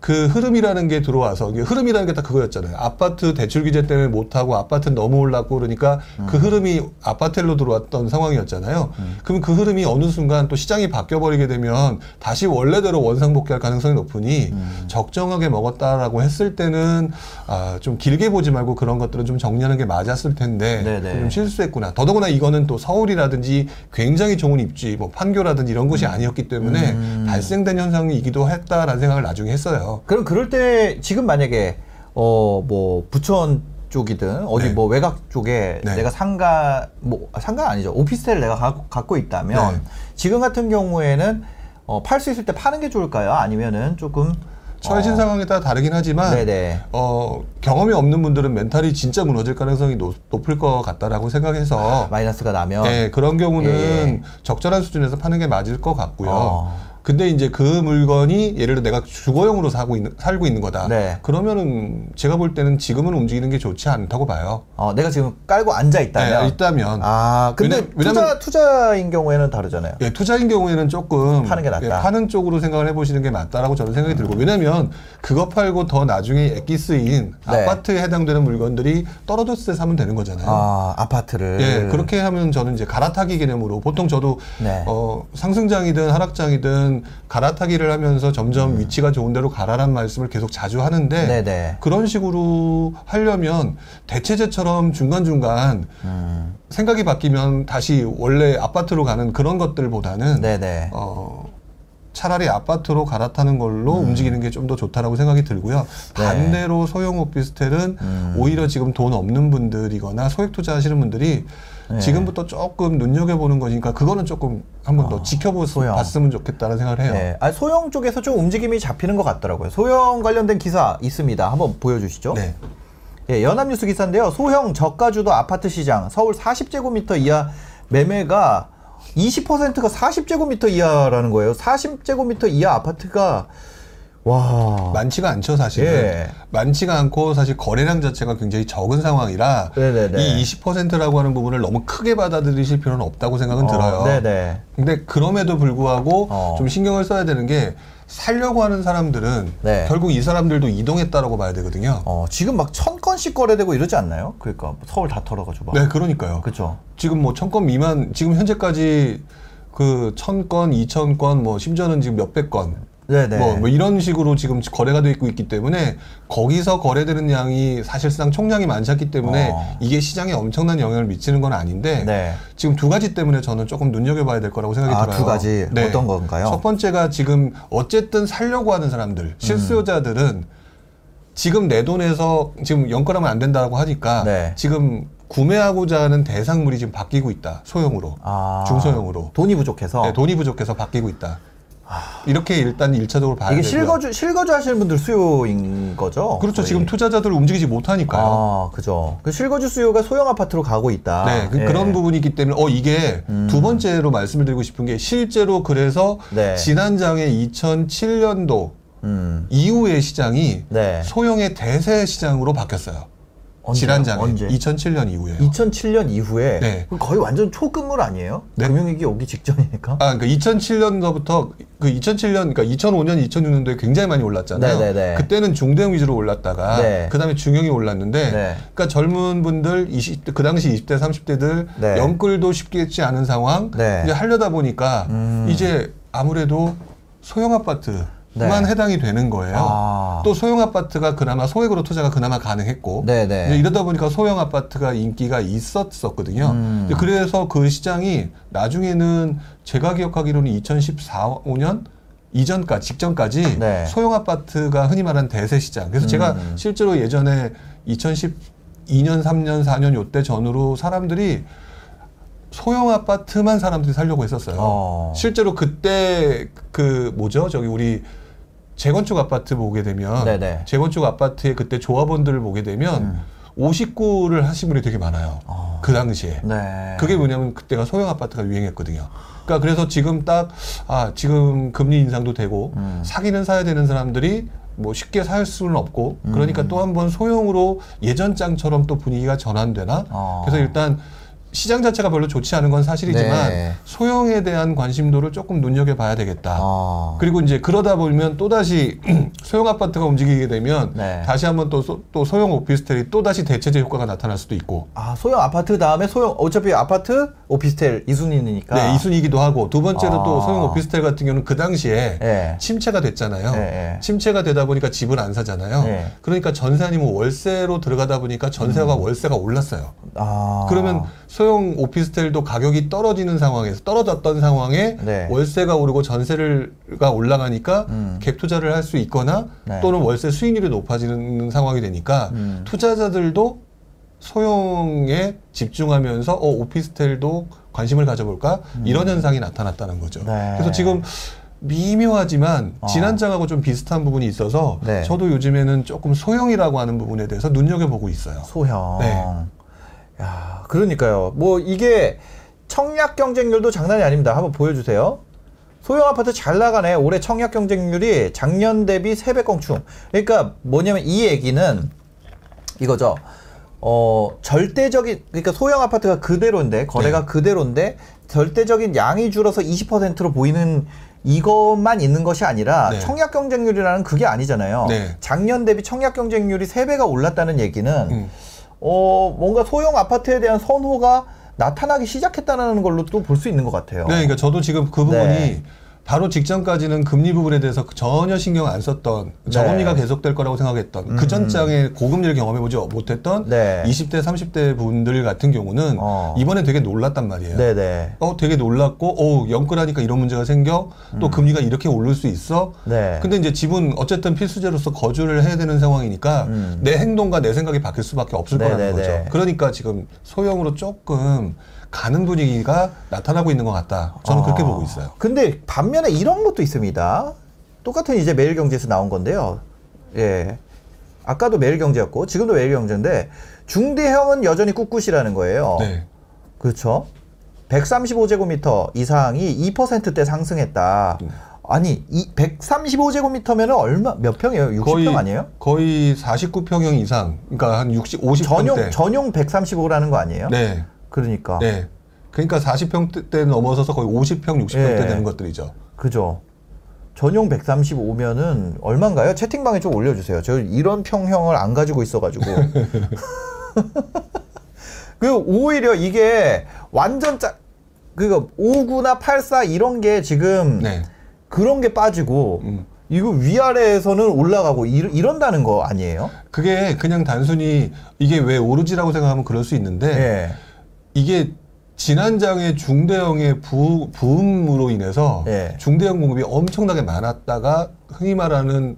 그 흐름이라는 게 들어와서 흐름이라는 게딱 그거였잖아요. 아파트 대출 규제 때문에 못 하고 아파트 너무 올랐고 그러니까 그 음. 흐름이 아파텔로 들어왔던 상황이었잖아요. 그럼 그 흐름이 어느 순간 또 시장이 바뀌어 버리게 되면 다시 원래대로 원상복귀할 가능성이 높으니 음. 적정하게 먹었다라고 했을 때는 아, 좀 길게 보지 말고 그런 것들은 좀 정리하는 게 맞았을 텐데 네네. 좀 실수했구나. 더더구나 이거는 또 서울이라든지 굉장히 좋은 입지, 뭐 판교라든지 이런 곳이 아니었기 때문에 음. 발생된 현상이기도 했다라는 생각을 나중에 했어요. 그럼 그럴 때 지금 만약에 어 뭐 부천 쪽이든 어디 네. 뭐 외곽 쪽에 네. 내가 상가 뭐 아, 상가 아니죠 오피스텔을 내가 갖고, 갖고 있다면 네. 지금 같은 경우에는 어, 팔 수 있을 때 파는 게 좋을까요? 아니면은 조금 처해진 어, 상황에 따라 다르긴 하지만 네네 어, 경험이 없는 분들은 멘탈이 진짜 무너질 가능성이 높, 을것 같다라고 생각해서 마이너스가 나면 네, 그런 경우는 예. 적절한 수준에서 파는 게 맞을 것 같고요. 어. 근데 이제 그 물건이 예를 들어 내가 주거용으로 사고 있는, 살고 있는 거다. 네. 그러면은 제가 볼 때는 지금은 움직이는 게 좋지 않다고 봐요. 어, 내가 지금 깔고 앉아 있다면 네, 있다면. 아 근데 왜냐- 투자 왜냐면- 투자인 경우에는 다르잖아요. 예, 투자인 경우에는 조금 파는 게 낫다. 예, 파는 쪽으로 생각을 해보시는 게 맞다라고 저는 생각이 들고 왜냐하면 그거 팔고 더 나중에 엑기스인 네. 아파트에 해당되는 물건들이 떨어졌을 때 사면 되는 거잖아요. 아 아파트를. 예, 그렇게 하면 저는 이제 갈아타기 개념으로 보통 저도 네. 어, 상승장이든 하락장이든 갈아타기를 하면서 점점 위치가 좋은 데로 가라란 말씀을 계속 자주 하는데 음. 네네. 그런 식으로 하려면 대체제처럼 중간중간 음. 생각이 바뀌면 다시 원래 아파트로 가는 그런 것들보다는 네네. 어, 차라리 아파트로 갈아타는 걸로 움직이는 게 좀 더 좋다라고 생각이 들고요. 음. 네. 반대로 소형 오피스텔은 음. 오히려 지금 돈 없는 분들이거나 소액 투자하시는 분들이 네. 지금부터 조금 눈여겨보는 거니까 그거는 조금 한번 더 아, 지켜봤으면. 좋겠다는 생각을 해요. 네. 아, 소형 쪽에서 좀 움직임이 잡히는 것 같더라고요. 소형 관련된 기사 있습니다. 한번 보여주시죠. 네. 예, 연합뉴스 기사인데요. 소형 저가주도 아파트 시장 서울 40제곱미터 이하 매매가 20%가 40제곱미터 이하라는 거예요. 40제곱미터 이하 아파트가 와. 많지가 않죠, 사실은. 예. 많지가 않고 사실 거래량 자체가 굉장히 적은 상황이라 네네네. 이 20%라고 하는 부분을 너무 크게 받아들이실 필요는 없다고 생각은 어, 들어요. 네네. 근데 그럼에도 불구하고 어. 좀 신경을 써야 되는 게 살려고 하는 사람들은 네. 결국 이 사람들도 이동했다라고 봐야 되거든요. 어, 지금 막 천 건씩 거래되고 이러지 않나요? 그러니까 서울 다 털어가지고. 막. 네, 그러니까요. 그쵸. 지금 뭐 천 건 미만 지금 현재까지 그 천 건, 이천 건, 뭐 심지어는 지금 몇백 건, 네네. 뭐, 뭐 이런 식으로 지금 거래가 되고 있기 때문에 거기서 거래되는 양이 사실상 총량이 많지 않기 때문에 어. 이게 시장에 엄청난 영향을 미치는 건 아닌데 네. 지금 두 가지 때문에 저는 조금 눈여겨봐야 될 거라고 생각이 아, 들어요. 두 가지. 어떤 건가요? 첫 번째가 지금 어쨌든 살려고 하는 사람들, 실수요자들은 지금 내 돈에서 지금 연끌하면 안 된다고 하니까 네. 지금 구매하고자 하는 대상물이 지금 바뀌고 있다. 소형으로. 아, 중소형으로. 돈이 부족해서. 네, 돈이 부족해서 바뀌고 있다. 이렇게 일단 일차적으로 봐야 이게 되고요. 실거주 실거주 하시는 분들 수요인 거죠? 그렇죠. 거의. 지금 투자자들 움직이지 못하니까요. 아, 그죠. 그 실거주 수요가 소형 아파트로 가고 있다. 네, 그, 예. 런 부분이 있기 때문에 어 이게 두 번째로 말씀을 드리고 싶은 게 실제로 그래서 네. 지난 장에 2007년도 음. 이후의 시장이 네. 소형의 대세 시장으로 바뀌었어요. 지난장에 언제? 2007년 이후에요. 2007년 이후에 네. 그럼 거의 완전 초급물 아니에요? 네. 금융위기 오기 직전이니까. 아, 그러니까 2007년서부터 그 2007년, 그러니까 2005년, 2006년도에 굉장히 많이 올랐잖아요. 네네네. 그때는 중대형 위주로 올랐다가 네. 그 다음에 중형이 올랐는데, 네. 그러니까 젊은 분들 20대 그 당시 20대, 30대들 네. 연끌도 쉽지 않은 상황 네. 이제 하려다 보니까 음. 이제 아무래도 소형 아파트 만 네. 해당이 되는 거예요. 아. 또 소형 아파트가 그나마 소액으로 투자가 그나마 가능했고 네네. 이제 이러다 보니까 소형 아파트가 인기가 있었었거든요. 음. 그래서 그 시장이 나중에는 제가 기억하기로는 2014, 5년 이전까지 직전까지 네. 소형 아파트가 흔히 말하는 대세 시장. 그래서 제가 음. 실제로 예전에 2012년, 3년, 4년 요때 전후로 사람들이 소형 아파트만 사람들이 살려고 했었어요. 어. 실제로 그때 그 뭐죠? 저기 우리 재건축 아파트 보게 되면 네네. 재건축 아파트의 그때 조합원들을 보게 되면 음. 59를 하신 분이 되게 많아요. 어. 그 당시에. 네. 그게 뭐냐면 그때가 소형 아파트가 유행했거든요. 그러니까 그래서 지금 딱 아, 지금 금리 인상도 되고 음. 사기는 사야 되는 사람들이 뭐 쉽게 살 수는 없고 그러니까 음. 또한 번 소형으로 예전 장처럼 또 분위기가 전환되나? 어. 그래서 일단 시장 자체가 별로 좋지 않은 건 사실이지만 네. 소형에 대한 관심도를 조금 눈여겨 봐야 되겠다. 아. 그리고 이제 그러다 보면 또 다시 소형 아파트가 움직이게 되면 네. 다시 한번 또, 소, 또 소형 오피스텔이 또 다시 대체제 효과가 나타날 수도 있고. 아, 소형 아파트 다음에 소형 어차피 아파트 오피스텔 이순위니까 네, 이순이기도 하고 두 번째로 아. 또 소형 오피스텔 같은 경우는 그 당시에 네. 침체가 됐잖아요. 네, 네. 침체가 되다 보니까 집을 안 사잖아요. 네. 그러니까 전세 아니면 월세로 들어가다 보니까 전세가 월세가 올랐어요. 아. 그러면 소형 오피스텔도 가격이 떨어지는 상황에서 떨어졌던 상황에 네. 월세가 오르고 전세가 올라가니까 음. 갭 투자를 할 수 있거나 네. 또는 월세 수익률이 높아지는 상황이 되니까 음. 투자자들도 소형에 집중하면서 어 오피스텔도 관심을 가져볼까 이런 현상이 나타났다는 거죠. 음. 네. 그래서 지금 미묘하지만 어. 지난 장하고 좀 비슷한 부분이 있어서 네. 저도 요즘에는 조금 소형이라고 하는 부분에 대해서 눈여겨보고 있어요. 소형. 네. 야, 그러니까요. 뭐 이게 청약 경쟁률도 장난이 아닙니다. 한번 보여주세요. 소형 아파트 잘 나가네. 올해 청약 경쟁률이 작년 대비 3배 껑충. 그러니까 뭐냐면 이 얘기는 이거죠. 어, 절대적인, 그러니까 소형 아파트가 그대로인데, 거래가 네. 그대로인데, 절대적인 양이 줄어서 20%로 보이는 이것만 있는 것이 아니라 네. 청약 경쟁률이라는 그게 아니잖아요. 네. 작년 대비 청약 경쟁률이 세배가 올랐다는 얘기는 음. 어, 뭔가 소형 아파트에 대한 선호가 나타나기 시작했다는 걸로 또 볼 수 있는 것 같아요. 네, 그러니까 저도 지금 그 부분이 네. 바로 직전까지는 금리 부분에 대해서 전혀 신경 안 썼던 저금리가 네. 계속될 거라고 생각했던 음. 그 전장에 고금리를 경험해보지 못했던 네. 20대, 30대 분들 같은 경우는 어. 이번에 되게 놀랐단 말이에요. 네네. 어, 되게 놀랐고, 어, 연끌하니까 이런 문제가 생겨, 또 금리가 이렇게 오를 수 있어. 음. 네. 근데 이제 집은 어쨌든 필수제로서 거주를 해야 되는 상황이니까 음. 내 행동과 내 생각이 바뀔 수밖에 없을 거라는 네네네. 거죠. 그러니까 지금 소형으로 조금 가는 분위기가 나타나고 있는 것 같다. 저는 그렇게 아. 보고 있어요. 근데 반면에 이런 것도 있습니다. 똑같은 이제 매일경제에서 나온 건데요. 예. 아까도 매일경제였고 지금도 매일경제인데 중대형은 여전히 꿋꿋이라는 거예요. 네. 그렇죠. 135제곱미터 이상이 2%대 상승했다. 음. 아니, 이 135제곱미터면은 얼마 몇 평이에요? 60평 아니에요? 거의 49평형 이상, 그러니까 한 60, 50평대. 전용 전용 135라는 거 아니에요? 네. 그러니까. 네. 그러니까 40평대 넘어서서 거의 50평, 60평대 예. 되는 것들이죠. 그죠. 전용 135면은 얼마인가요? 채팅방에 좀 올려주세요. 저 이런 평형을 안 가지고 있어가지고. 그 오히려 이게 완전 짜, 그 59나 84 이런 게 지금 네. 그런 게 빠지고 음. 이거 위아래에서는 올라가고 이, 이런다는 거 아니에요? 그게 그냥 단순히 이게 왜 오르지라고 생각하면 그럴 수 있는데 예. 이게 지난 장의 중대형의 부, 부음으로 인해서 예. 중대형 공급이 엄청나게 많았다가 흔히 말하는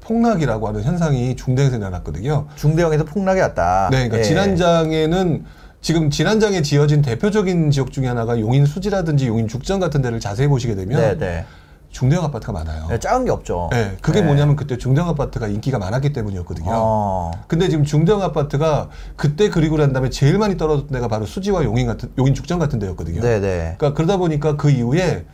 폭락이라고 하는 현상이 중대형에서 일어났거든요. 중대형에서 폭락이 왔다. 네, 그러니까 예. 지난 장에는 지금 지난 장에 지어진 대표적인 지역 중에 하나가 용인 수지라든지 용인 죽전 같은 데를 자세히 보시게 되면 네, 네. 중대형 아파트가 많아요. 네, 작은 게 없죠. 네, 그게 네. 뭐냐면 그때 중대형 아파트가 인기가 많았기 때문이었거든요. 어. 근데 지금 중대형 아파트가 그때 그리고 난 다음에 제일 많이 떨어졌던 데가 바로 수지와 용인 같은 용인 죽전 같은 데였거든요. 네, 네. 그러니까 그러다 보니까 그 이후에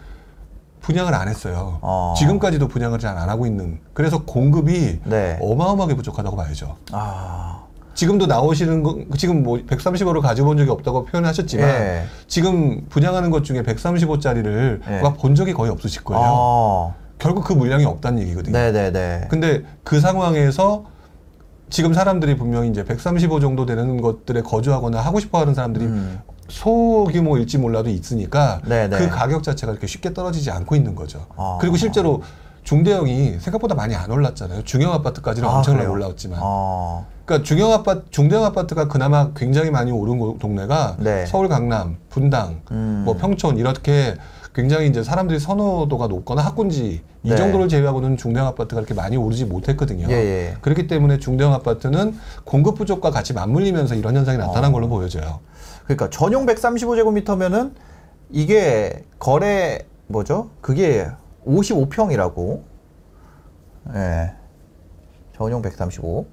분양을 안 했어요. 어. 지금까지도 분양을 잘 안 하고 있는. 그래서 공급이 네. 어마어마하게 부족하다고 봐야죠. 아. 지금도 나오시는 거 지금 뭐 130호를 가지고 본 적이 없다고 표현하셨지만 예. 지금 분양하는 것 중에 135짜리를 예. 본 적이 거의 없으실 거예요. 어. 결국 그 물량이 없다는 얘기거든요. 네, 네, 네. 근데 그 상황에서 지금 사람들이 분명히 이제 135 정도 되는 것들에 거주하거나 하고 싶어 하는 사람들이 음. 소규모일지 몰라도 있으니까 네네. 그 가격 자체가 이렇게 쉽게 떨어지지 않고 있는 거죠. 아. 그리고 실제로 중대형이 생각보다 많이 안 올랐잖아요. 중형 아파트까지는 아, 엄청나게 그래요? 올라왔지만. 어. 그러니까 중형 아파트, 중대형 아파트가 그나마 굉장히 많이 오른 곳- 동네가 네. 서울 강남, 분당, 음. 뭐 평촌 이렇게 굉장히 이제 사람들이 선호도가 높거나 학군지 이 네. 정도를 제외하고는 중대형 아파트가 그렇게 많이 오르지 못했거든요. 예, 예. 그렇기 때문에 중대형 아파트는 공급 부족과 같이 맞물리면서 이런 현상이 나타난 어. 걸로 보여져요. 그러니까 전용 135제곱미터면은 이게 거래 뭐죠? 그게 55평이라고. 예. 전용 135.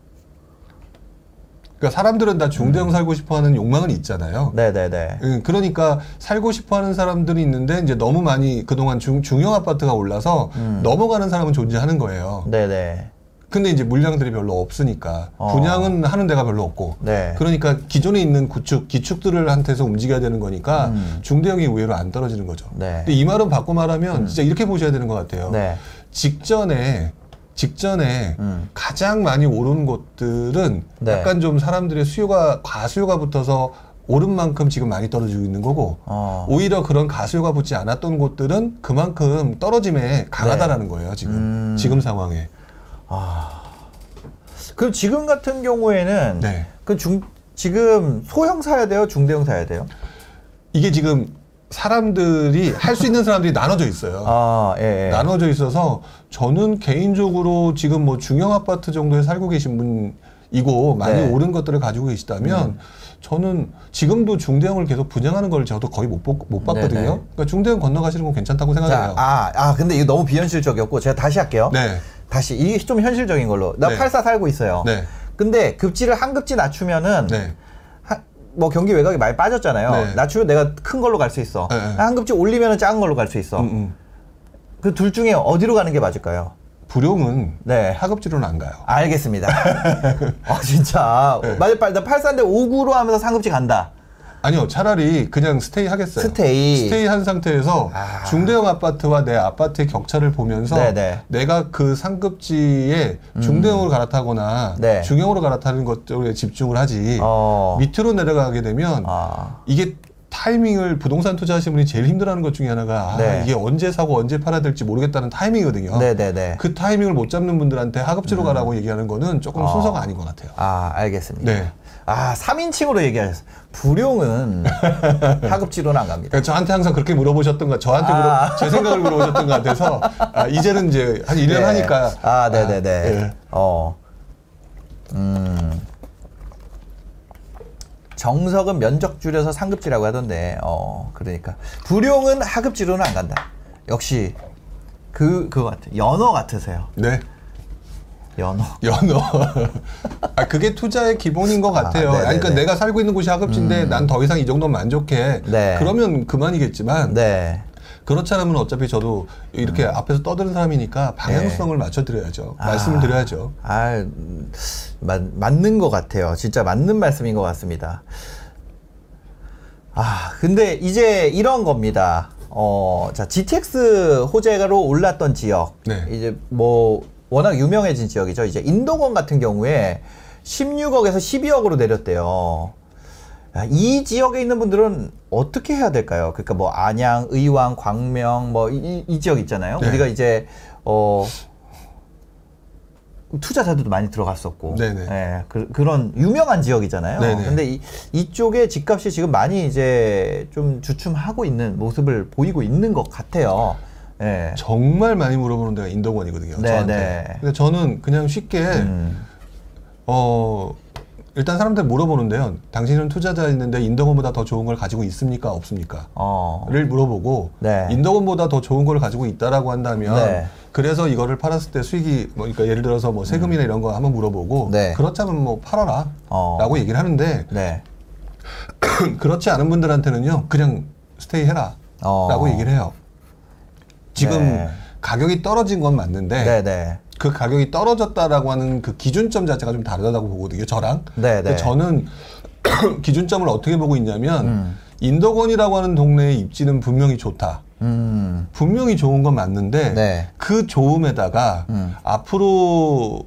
그러니까 사람들은 다 중대형 음. 살고 싶어하는 욕망은 있잖아요. 네, 네, 네. 음, 그러니까 살고 싶어하는 사람들이 있는데 이제 너무 많이 그동안 중, 중형 아파트가 올라서 음. 넘어가는 사람은 존재하는 거예요. 네, 네. 근데 이제 물량들이 별로 없으니까 어. 분양은 하는 데가 별로 없고 네. 그러니까 기존에 있는 구축 기축들을 한테서 움직여야 되는 거니까 음. 중대형이 의외로 안 떨어지는 거죠. 네. 근데 이 말은 바꿔 말하면 진짜 이렇게 보셔야 되는 것 같아요. 네. 직전에 직전에 음. 가장 많이 오른 곳들은 네. 약간 좀 사람들의 수요가 과수요가 붙어서 오른 만큼 지금 많이 떨어지고 있는 거고 어. 오히려 그런 가수요가 붙지 않았던 곳들은 그만큼 떨어짐에 강하다라는 거예요 지금 네. 음. 지금 상황에 그럼 지금 같은 경우에는 네. 그 중 지금 소형 사야 돼요? 중대형 사야 돼요? 이게 지금 사람들이 할 수 있는 사람들이 나눠져 있어요. 아, 예, 예. 나눠져 있어서 저는 개인적으로 지금 뭐 중형 아파트 정도에 살고 계신 분이고 많이 네. 음. 오른 것들을 가지고 계시다면 저는 지금도 중대형을 계속 분양하는 걸 저도 거의 못, 보- 못 봤거든요. 네네. 그러니까 중대형 건너가시는 건 괜찮다고 생각해요. 자, 아, 아, 근데 이거 너무 비현실적이었고 제가 다시 할게요. 네. 다시 이게 좀 현실적인 걸로. 나 네. 84 살고 있어요. 네. 근데 급지를 한 급지 낮추면은 네. 하- 뭐 경기 외곽이 많이 빠졌잖아요. 네. 낮추면 내가 큰 걸로 갈 수 있어. 네, 네. 한 급지 올리면은 작은 걸로 갈 수 있어. 음, 음. 그둘 중에 어디로 가는 게 맞을까요? 불용은 네. 하급지로는 안 가요. 알겠습니다. 아 진짜. 네. 만약 나 84인데 59로 하면서 상급지 간다. 아니요, 차라리 그냥 스테이 하겠어요. 스테이. 스테이 한 상태에서 아. 중대형 아파트와 내 아파트의 격차를 보면서 네네. 내가 그 상급지에 중대형으로 갈아타거나 네. 중형으로 갈아타는 것들에 집중을 하지 어. 밑으로 내려가게 되면 아. 이게 타이밍을 부동산 투자하시는 분이 제일 힘들어하는 것 중에 하나가 아, 네. 이게 언제 사고 언제 팔아야 될지 모르겠다는 타이밍이거든요. 네네네. 그 타이밍을 못 잡는 분들한테 하급지로 가라고 얘기하는 거는 조금 어. 순서가 아닌 것 같아요. 아, 알겠습니다. 네. 아, 3인칭으로 얘기하셨어요. 불용은 하급지로는 안 갑니다. 그러니까 저한테 항상 그렇게 물어보셨던 것, 저한테 물어, 아. 제 생각을 물어보셨던 것 같아서 아, 이제는 이제 한 1년 네. 하니까 아, 네네네. 예. 어. 음. 정석은 면적 줄여서 상급지라고 하던데, 어, 그러니까. 불용은 하급지로는 안 간다. 역시, 그, 그거 같아. 연어 같으세요. 네. 연어. 연어. 아, 그게 투자의 기본인 것 같아요. 아, 아, 그러니까 네네네. 내가 살고 있는 곳이 하급지인데 난더 이상 이 정도면 만족해. 네. 그러면 그만이겠지만 네. 그렇지 않으면 어차피 저도 이렇게 앞에서 떠드는 사람이니까 방향성을 맞춰드려야죠. 말씀을 아. 드려야죠. 아, 음, 맞, 맞는 것 같아요. 진짜 맞는 말씀인 것 같습니다. 아, 근데 이제 이런 겁니다. 어, 자, GTX 호재로 올랐던 지역. 네. 이제 뭐, 워낙 유명해진 지역이죠. 이제 인도권 같은 경우에 16억에서 12억으로 내렸대요. 야, 이 지역에 있는 분들은 어떻게 해야 될까요? 그러니까 뭐 안양, 의왕, 광명 뭐이 이 지역 있잖아요. 네. 우리가 이제 어 투자자들도 많이 들어갔었고, 네네. 예, 그, 그런 유명한 지역이잖아요. 네네. 근데 이, 이쪽에 집값이 지금 많이 이제 좀 주춤하고 있는 모습을 보이고 있는 것 같아요. 예. 정말 많이 물어보는 데가 인도권이거든요. 네, 저한테. 네. 근데 저는 그냥 쉽게 음, 어 일단 사람들 물어보는데요. 당신은 투자자였는데 인도권보다 더 좋은 걸 가지고 있습니까? 없습니까? 어, 를 물어보고 네. 인도권보다 더 좋은 걸 가지고 있다라고 한다면 네. 그래서 이거를 팔았을 때 수익이 뭐 그러니까 예를 들어서 뭐 세금이나 이런 거 한번 물어보고 음. 네. 그렇다면 뭐 팔아라 어. 라고 얘기를 하는데 네. 그렇지 않은 분들한테는요 그냥 스테이 해라 어. 라고 얘기를 해요 지금 네. 가격이 떨어진 건 맞는데 네, 네. 그 가격이 떨어졌다라고 하는 그 기준점 자체가 좀 다르다고 보거든요 저랑 네, 근데 네. 저는 기준점을 어떻게 보고 있냐면 음. 인덕원이라고 하는 동네의 입지는 분명히 좋다 음, 분명히 좋은 건 맞는데 네. 그 좋음에다가 음. 앞으로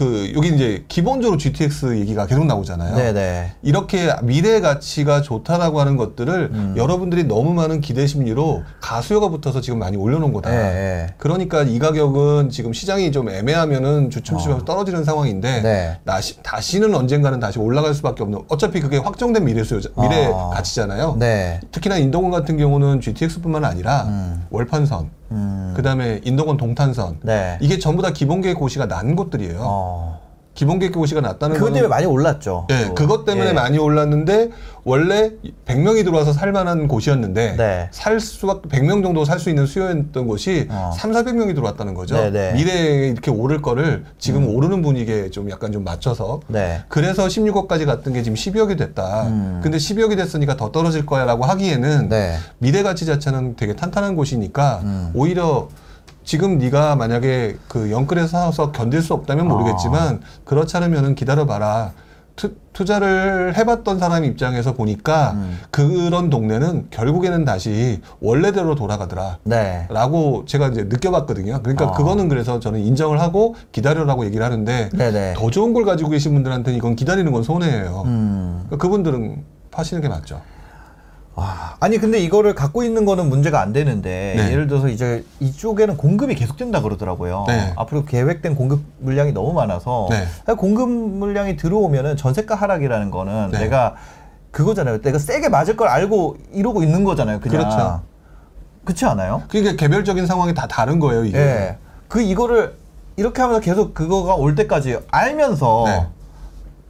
그 여기 이제 기본적으로 GTX 얘기가 계속 나오잖아요. 네, 네. 이렇게 미래 가치가 좋다라고 하는 것들을 음. 여러분들이 너무 많은 기대 심리로 가수요가 붙어서 지금 많이 올려놓은 거다. 네, 네. 그러니까 이 가격은 지금 시장이 좀 애매하면은 주춤주춤 떨어지는 상황인데 어. 네. 다시, 다시는 언젠가는 다시 올라갈 수밖에 없는 어차피 그게 확정된 미래 수요 미래 어. 가치잖아요. 네. 특히나 인도권 같은 경우는 GTX뿐만 아니라 음. 월판선, 음. 그다음에 인도권 동탄선 네. 이게 전부 다 기본계획 고시가 난 곳들이에요. 어. 기본계획 고시가 났다는 그것 거는 때문에 많이 올랐죠. 예, 또. 그것 때문에 예. 많이 올랐는데 원래 100명이 들어와서 살 만한 곳이었는데 네. 살 수밖 100명 정도 살 수 있는 수요였던 곳이 어. 3, 400명이 들어왔다는 거죠. 네네. 음. 미래에 이렇게 오를 거를 지금 오르는 분위기에 좀 약간 좀 맞춰서 네. 그래서 16억까지 갔던 게 지금 12억이 됐다. 음. 근데 12억이 됐으니까 더 떨어질 거야라고 하기에는 네. 미래 가치 자체는 되게 탄탄한 곳이니까 음. 오히려 지금 네가 만약에 그 영끌에서 사서 견딜 수 없다면 모르겠지만 그렇지 않으면은 기다려봐라. 투, 투자를 해봤던 사람 입장에서 보니까 음. 그런 동네는 결국에는 다시 원래대로 돌아가더라. 네. 라고 제가 이제 느껴봤거든요. 그러니까 어. 그거는 그래서 저는 인정을 하고 기다려라고 얘기를 하는데 네네. 더 좋은 걸 가지고 계신 분들한테는 이건 기다리는 건 손해예요. 음. 그러니까 그분들은 파시는 게 맞죠. 와, 아니 근데 이거를 갖고 있는 거는 문제가 안 되는데 네. 예를 들어서 이제 이쪽에는 공급이 계속된다 그러더라고요. 네. 앞으로 계획된 공급 물량이 너무 많아서 네. 공급 물량이 들어오면은 전세가 하락이라는 거는 네. 내가 그거잖아요. 내가 세게 맞을 걸 알고 이러고 있는 거잖아요. 그냥. 그렇죠. 그렇지 않아요? 그러니까 개별적인 상황이 다 다른 거예요, 이게. 예. 그 이거를 이렇게 하면서 계속 그거가 올 때까지 알면서 네.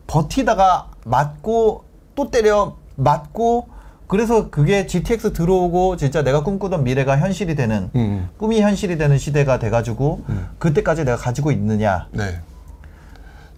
버티다가 맞고 또 때려 맞고 그래서 그게 GTX 들어오고 진짜 내가 꿈꾸던 미래가 현실이 되는 음. 꿈이 현실이 되는 시대가 돼가지고 음. 그때까지 내가 가지고 있느냐 네.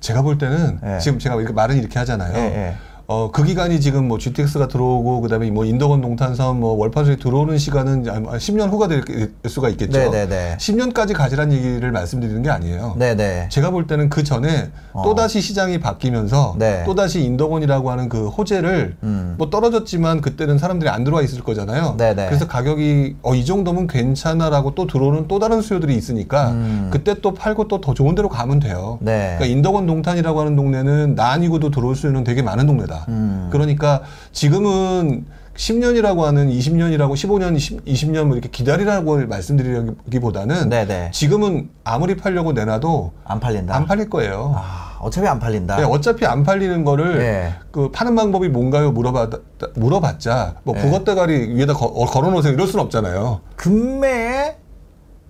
제가 볼 때는 예. 지금 제가 이렇게 말은 이렇게 하잖아요. 예, 예. 어, 그 기간이 지금 뭐 GTX가 들어오고 그다음에 뭐 인덕원 동탄섬 뭐 월파선이 들어오는 시간은 아마 10년 후가 될 수가 있겠죠. 네네네. 10년까지 가지란 얘기를 말씀드리는 게 아니에요. 네네. 제가 볼 때는 그 전에 어. 또 다시 시장이 바뀌면서 네. 또 다시 인덕원이라고 하는 그 호재를 음. 뭐 떨어졌지만 그때는 사람들이 안 들어와 있을 거잖아요. 네네. 그래서 가격이 어, 이 정도면 괜찮아라고 또 들어오는 또 다른 수요들이 있으니까 음. 그때 또 팔고 또 더 좋은 데로 가면 돼요. 네. 그러니까 인덕원 동탄이라고 하는 동네는 나 아니고도 들어올 수 있는 되게 많은 동네다. 음. 그러니까 지금은 10년이라고 하는 20년이라고 15년, 20, 년 이렇게 기다리라고 말씀드리기보다는 네네. 지금은 아무리 팔려고 내놔도 안 팔린다. 안 팔릴 거예요. 아, 어차피 안 팔린다. 네, 어차피 안 팔리는 거를 예. 그 파는 방법이 뭔가요 물어봤 물어봤자 뭐 예. 국어 대가리 위에다 거, 어, 걸어놓으세요 이럴 수는 없잖아요. 금매에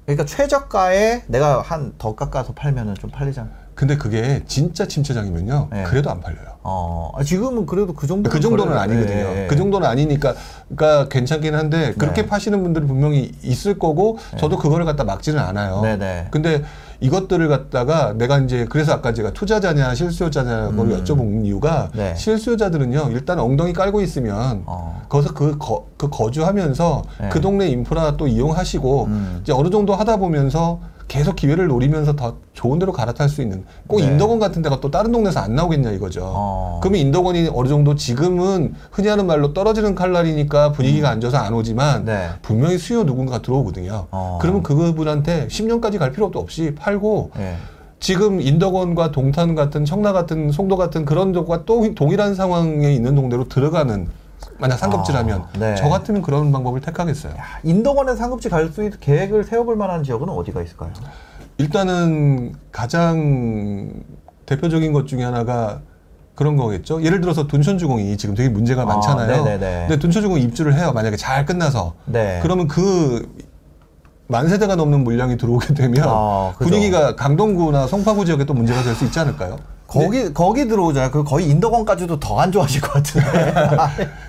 그러니까 최저가에 내가 한 더 깎아서 팔면은 좀 팔리잖아. 근데 그게 진짜 침체장이면요 예. 그래도 안 팔려요. 어, 아, 지금은 그래도 그 정도 그 정도는 아니거든요. 그 정도는 아니니까 그러니까 괜찮긴 한데 그렇게 네. 파시는 분들이 분명히 있을 거고 저도 그거를 갖다 막지는 않아요. 네네. 근데 이것들을 갖다가 내가 이제 그래서 아까 제가 투자자냐 실수요자냐를 여쭤본 이유가 음. 네. 실수요자들은요 일단 엉덩이 깔고 있으면 어. 거기서 그, 거, 그 거주하면서 네. 그 동네 인프라 또 이용하시고 음. 이제 어느 정도 하다 보면서 계속 기회를 노리면서 더 좋은 데로 갈아탈 수 있는 꼭 네. 인덕원 같은 데가 또 다른 동네에서 안 나오겠냐 이거죠. 어. 그러면 인덕원이 어느 정도 지금은 흔히 하는 말로 떨어지는 칼날이니까 분위기가 안 좋아서 안 오지만 네. 분명히 수요 누군가 들어오거든요. 어. 그러면 그분한테 10년까지 갈 필요도 없이 팔고 예. 지금 인덕원과 동탄 같은 청라 같은 송도 같은 그런 쪽과 또 동일한 상황에 있는 동네로 들어가는 만약 상급지라면 아, 네. 저 같으면 그런 방법을 택하겠어요. 야, 인덕원에 상급지 갈수 있는 계획을 세워볼 만한 지역은 어디가 있을까요? 일단은 가장 대표적인 것 중에 하나가 그런 거겠죠. 예를 들어서 둔천주공이 지금 되게 문제가 아, 많잖아요. 네네네. 근데 둔천주공 입주를 해요. 만약에 잘 끝나서. 네. 그러면 그 만세대가 넘는 물량이 들어오게 되면 아. 분위기가 강동구나 송파구 지역에 또 문제가 될 수 있지 않을까요? 거기 거기 들어오잖아요. 그 거의 인덕원까지도 더 안 좋아하실 것 같은데.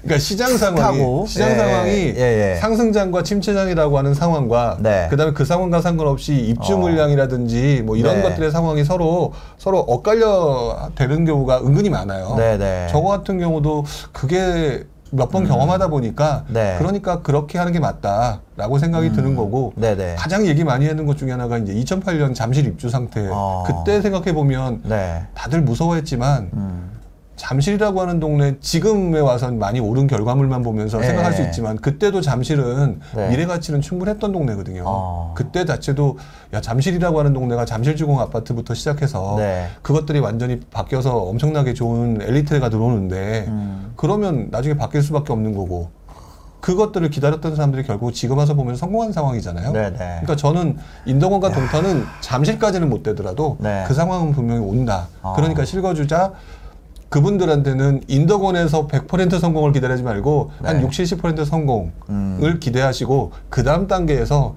그러니까 시장 상황이. 시장 예, 상황이 예, 예. 상승장과 침체장이라고 하는 상황과 네. 그다음에 그 상황과 상관없이 입주 어. 물량이라든지 뭐 이런 네. 것들의 상황이 서로 서로 엇갈려 되는 경우가 은근히 많아요. 네 네. 저거 같은 경우도 그게 몇 번 경험하다 보니까 음. 네. 그러니까 그렇게 하는 게 맞다라고 생각이 드는 거고 네네. 가장 얘기 많이 하는 것 중에 하나가 이제 2008년 잠실 입주 상태 어. 그때 생각해 보면 네. 다들 무서워했지만 음. 잠실이라고 하는 동네 지금에 와선 많이 오른 결과물만 보면서 네. 생각할 수 있지만 그때도 잠실은 네. 미래 가치는 충분했던 동네거든요. 어. 그때 자체도 야 잠실이라고 하는 동네가 잠실주공 아파트부터 시작해서 네. 그것들이 완전히 바뀌어서 엄청나게 좋은 엘리트가 들어오는데 음. 그러면 나중에 바뀔 수밖에 없는 거고 그것들을 기다렸던 사람들이 결국 지금 와서 보면 성공한 상황이잖아요. 네네. 그러니까 저는 인덕원과 동탄은 잠실까지는 못 되더라도 네. 그 상황은 분명히 온다. 어. 그러니까 실거주자 그분들한테는 인덕원에서 100% 성공을 기다리지 말고 한 네. 60, 70% 성공을 음. 기대하시고 그 다음 단계에서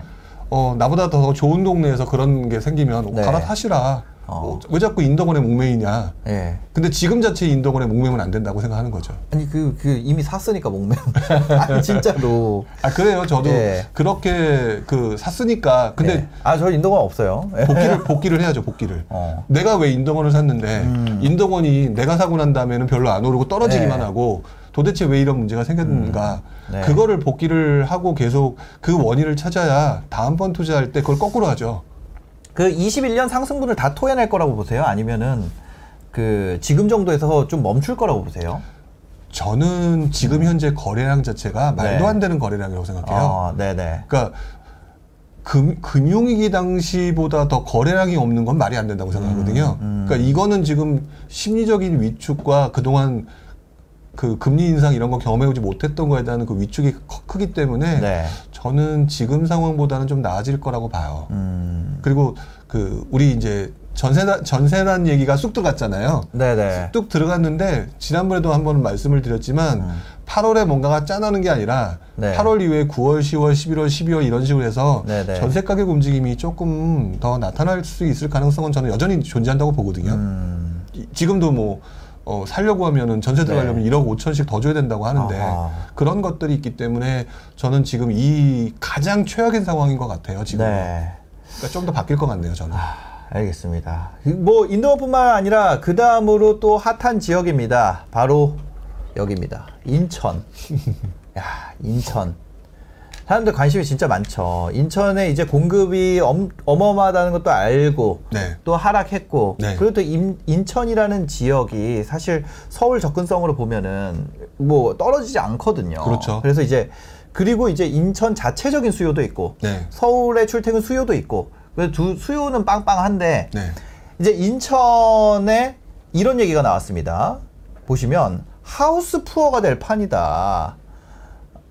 어, 나보다 더 좋은 동네에서 그런 게 생기면 네. 갈아타시라. 어. 뭐, 왜 자꾸 인덕원에 목매이냐. 예. 근데 지금 자체 인덕원에 목매면 안 된다고 생각하는 거죠. 아니 그 그 이미 샀으니까 목매운. 아니 진짜로. 아 그래요. 저도 예. 그렇게 그 샀으니까 근데 예. 아저 인덕원 없어요. 예. 복귀를 복귀를 해야죠. 복귀를. 어. 내가 왜 인덕원을 샀는데 음. 인덕원이 내가 사고 난 다음에는 별로 안 오르고 떨어지기만 네. 하고 도대체 왜 이런 문제가 생겼는가 음. 네. 그거를 복귀를 하고 계속 그 원인을 찾아야 다음번 투자할 때 그걸 거꾸로 하죠. 그 21년 상승분을 다 토해낼 거라고 보세요? 아니면은 그 지금 정도에서 좀 멈출 거라고 보세요? 저는 지금 현재 거래량 자체가 말도 네. 안 되는 거래량이라고 생각해요. 어, 네네. 그러니까 금, 금융위기 당시보다 더 거래량이 없는 건 말이 안 된다고 생각하거든요. 음, 음. 그러니까 이거는 지금 심리적인 위축과 그동안 그 금리 인상 이런 거 경험해보지 못했던 거에 대한 그 위축이 커- 크기 때문에 네. 저는 지금 상황보다는 좀 나아질 거라고 봐요. 음. 그리고 그 우리 이제 전세난 전세난 얘기가 쑥 들어갔잖아요. 네네. 뚝 들어갔는데 지난번에도 한번 말씀을 드렸지만 음. 8월에 뭔가가 짠하는 게 아니라 네. 8월 이후에 9월, 10월, 11월, 12월 이런 식으로 해서 네네. 전세 가격 움직임이 조금 더 나타날 수 있을 가능성은 저는 여전히 존재한다고 보거든요. 음. 이- 지금도 뭐 어, 살려고 하면은 전세 들어가려면 네. 1억 5천씩 더 줘야 된다고 하는데 아하. 그런 것들이 있기 때문에 저는 지금 이 가장 최악인 상황인 것 같아요. 지금 네. 그러니까 좀 더 바뀔 것 같네요. 저는. 알겠습니다. 뭐 인도뿐만 아니라 그 다음으로 또 핫한 지역입니다. 바로 여기입니다. 인천. 야, 인천. 사람들 관심이 진짜 많죠. 인천에 이제 공급이 엄, 어마어마하다는 것도 알고 네. 또 하락했고 네. 그리고 또 인, 인천이라는 지역이 사실 서울 접근성으로 보면은 뭐 떨어지지 않거든요. 그렇죠. 그래서 이제 그리고 이제 인천 자체적인 수요도 있고 네. 서울의 출퇴근 수요도 있고 그래서 두 수요는 빵빵한데 네. 이제 인천에 이런 얘기가 나왔습니다. 보시면 하우스 푸어가 될 판이다.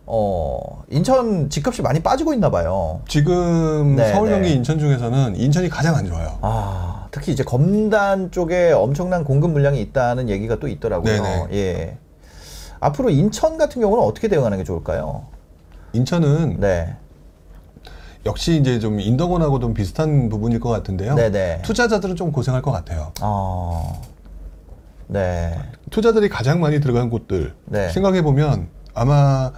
어, 인천 집값이 많이 빠지고 있나 봐요. 지금 네, 서울, 경기, 네. 인천 중에서는 인천이 가장 안 좋아요. 아, 특히 이제 검단 쪽에 엄청난 공급 물량이 있다는 얘기가 또 있더라고요. 네네. 예. 앞으로 인천 같은 경우는 어떻게 대응하는 게 좋을까요? 인천은 네. 역시 이제 좀 인덕원하고 좀 비슷한 부분일 것 같은데요. 네네. 투자자들은 좀 고생할 것 같아요. 어. 네. 투자들이 가장 많이 들어간 곳들 네. 생각해 보면 아마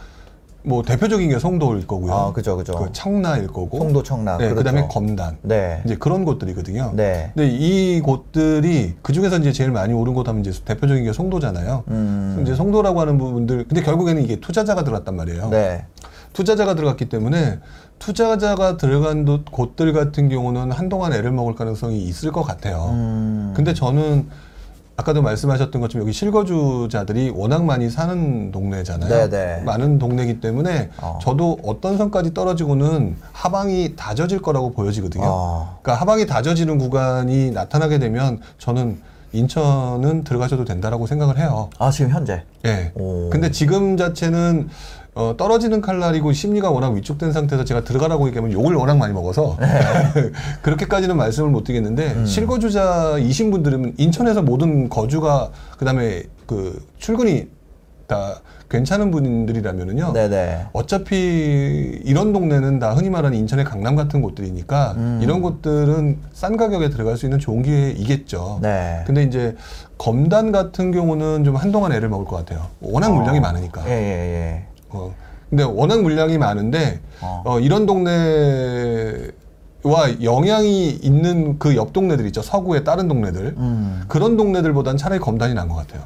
뭐 대표적인 게 송도일 거고요. 아, 그죠, 그죠. 그 청라일 거고. 송도 청라. 네, 그렇죠. 그다음에 검단. 네. 이제 그런 곳들이거든요. 네. 근데 이 곳들이 그 중에서 이제 제일 많이 오른 곳 하면 이제 대표적인 게 송도잖아요. 음. 이제 송도라고 하는 부분들, 근데 결국에는 이게 투자자가 들어갔단 말이에요. 네. 투자자가 들어갔기 때문에 투자자가 들어간 곳- 곳들 같은 경우는 한동안 애를 먹을 가능성이 있을 것 같아요. 음. 근데 저는 아까도 말씀하셨던 것처럼 여기 실거주자들이 워낙 많이 사는 동네잖아요. 네네. 많은 동네이기 때문에 어. 저도 어떤 선까지 떨어지고는 하방이 다져질 거라고 보여지거든요. 어. 그러니까 하방이 다져지는 구간이 나타나게 되면 저는 인천은 들어가셔도 된다라고 생각을 해요. 아, 지금 현재. 예. 오. 근데 지금 자체는 어, 떨어지는 칼날이고 심리가 워낙 위축된 상태에서 제가 들어가라고 얘기하면 욕을 워낙 많이 먹어서 네. 그렇게까지는 말씀을 못 드리겠는데 음. 실거주자이신 분들은 인천에서 모든 거주가 그다음에 그 출근이 다 괜찮은 분들이라면은요. 네네. 어차피 이런 동네는 다 흔히 말하는 인천의 강남 같은 곳들이니까 음. 이런 곳들은 싼 가격에 들어갈 수 있는 좋은 기회이겠죠. 네. 근데 이제 검단 같은 경우는 좀 한동안 애를 먹을 것 같아요. 워낙 물량이 어. 많으니까. 예, 예, 예. 어. 근데 워낙 물량이 많은데 어. 어, 이런 동네와 영향이 있는 그 옆 동네들 있죠. 서구의 다른 동네들. 음. 그런 동네들보단 차라리 검단이 나은 것 같아요.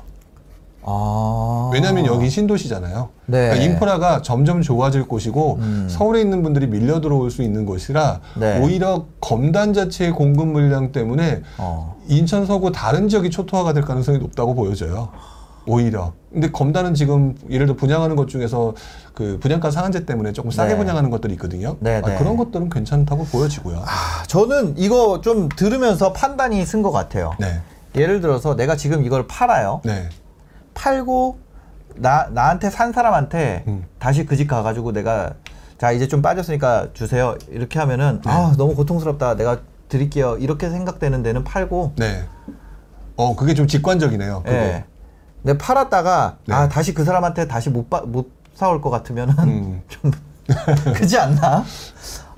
아. 왜냐하면 여기 신도시잖아요. 네. 그러니까 인프라가 점점 좋아질 곳이고 음. 서울에 있는 분들이 밀려 들어올 수 있는 곳이라 네. 오히려 검단 자체의 공급 물량 때문에 어. 인천 서구 다른 지역이 초토화가 될 가능성이 높다고 보여져요. 오히려. 근데 검단은 지금 예를 들어 분양하는 것 중에서 그 분양가 상한제 때문에 조금 싸게 네. 분양하는 것들이 있거든요. 네, 아, 네. 그런 것들은 괜찮다고 보여지고요. 아, 저는 이거 좀 들으면서 판단이 쓴 것 같아요. 네. 예를 들어서 내가 지금 이걸 팔아요. 네. 팔고 나 나한테 산 사람한테 음. 다시 그 집 가가지고 내가 자 이제 좀 빠졌으니까 주세요 이렇게 하면은 네. 아 너무 고통스럽다 내가 드릴게요 이렇게 생각되는 데는 팔고 네. 어, 그게 좀 직관적이네요. 그거. 예. 내가 팔았다가 네. 아 다시 그 사람한테 다시 못, 바, 못 사올 것 같으면은 음. 좀 그지 않나?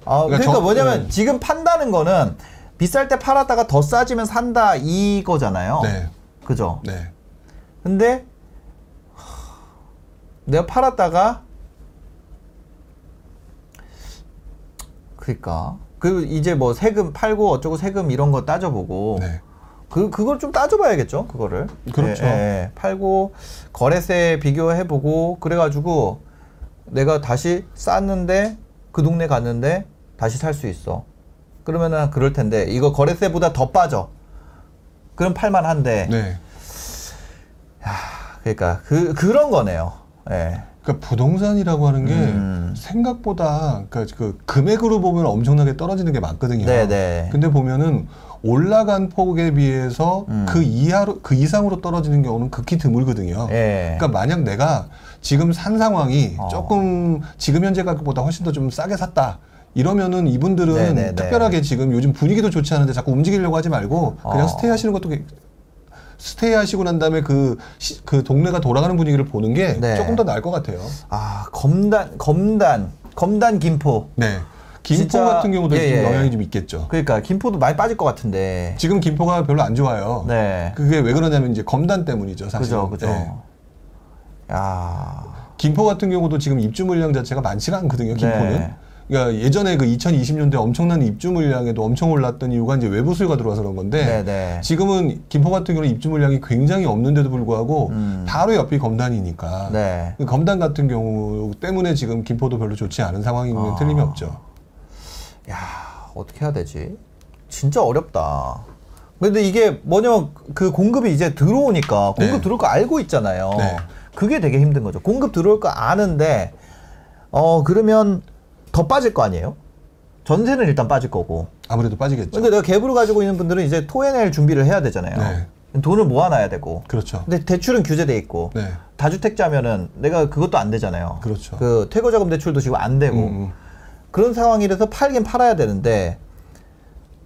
아, 그러니까 그러니까, 저- 뭐냐면 네. 지금 판다는 거는 비쌀 때 팔았다가 더 싸지면 산다 이거잖아요. 네. 그죠? 네. 근데 하, 내가 팔았다가 그러니까 그 이제 뭐 세금 팔고 어쩌고 세금 이런 거 따져보고 네. 그 그걸 좀 따져봐야겠죠 그거를 그렇죠. 예, 예. 팔고 거래세 비교해보고 그래가지고 내가 다시 쌌는데 그 동네 갔는데 다시 살 수 있어 그러면은 그럴 텐데 이거 거래세보다 더 빠져 그럼 팔만한데 네. 그러니까 그 그런 거네요. 예. 그러니까 부동산이라고 하는 게 음. 생각보다 그러니까 그 금액으로 보면 엄청나게 떨어지는 게 많거든요. 네네. 근데 보면은 올라간 폭에 비해서 음. 그 이하로 그 이상으로 떨어지는 경우는 극히 드물거든요. 예. 그러니까 만약 내가 지금 산 상황이 어. 조금 지금 현재 가격보다 훨씬 더 좀 싸게 샀다. 이러면은 이분들은 네네네. 특별하게 지금 요즘 분위기도 좋지 않은데 자꾸 움직이려고 하지 말고 그냥 어. 스테이 하시는 것도 게- 스테이 하시고 난 다음에 그, 시- 그 동네가 돌아가는 분위기를 보는 게 네. 조금 더 나을 것 같아요. 아 검단 검단 검단 김포. 네. 김포 진짜- 같은 경우도 예, 좀 예. 영향이 좀 있겠죠. 그러니까 김포도 많이 빠질 것 같은데. 지금 김포가 별로 안 좋아요. 네. 그게 왜 그러냐면 이제 검단 때문이죠, 사실. 그죠 그죠. 야. 김포 같은 경우도 지금 입주 물량 자체가 많지가 않거든요, 김포는. 네. 그러니까 예전에 그 2020년대 엄청난 입주 물량에도 엄청 올랐던 이유가 이제 외부 수요가 들어와서 그런 건데 네 네. 지금은 김포 같은 경우는 입주 물량이 굉장히 없는데도 불구하고 음. 바로 옆이 검단이니까 네. 그 검단 같은 경우 때문에 지금 김포도 별로 좋지 않은 상황이면 아. 틀림이 없죠. 야 어떻게 해야 되지? 진짜 어렵다. 근데 이게 뭐냐 그 공급이 이제 들어오니까 공급 네. 들어올 거 알고 있잖아요. 네. 그게 되게 힘든 거죠. 공급 들어올 거 아는데 어 그러면 더 빠질 거 아니에요? 전세는 일단 빠질 거고. 아무래도 빠지겠죠. 근데 내가 갭으로 가지고 있는 분들은 이제 토해낼 준비를 해야 되잖아요. 네. 돈을 모아놔야 되고. 그렇죠. 근데 대출은 규제돼 있고. 네. 다주택자면은 내가 그것도 안 되잖아요. 그렇죠. 그 퇴거자금 대출도 지금 안 되고. 음, 음. 그런 상황이라서 팔긴 팔아야 되는데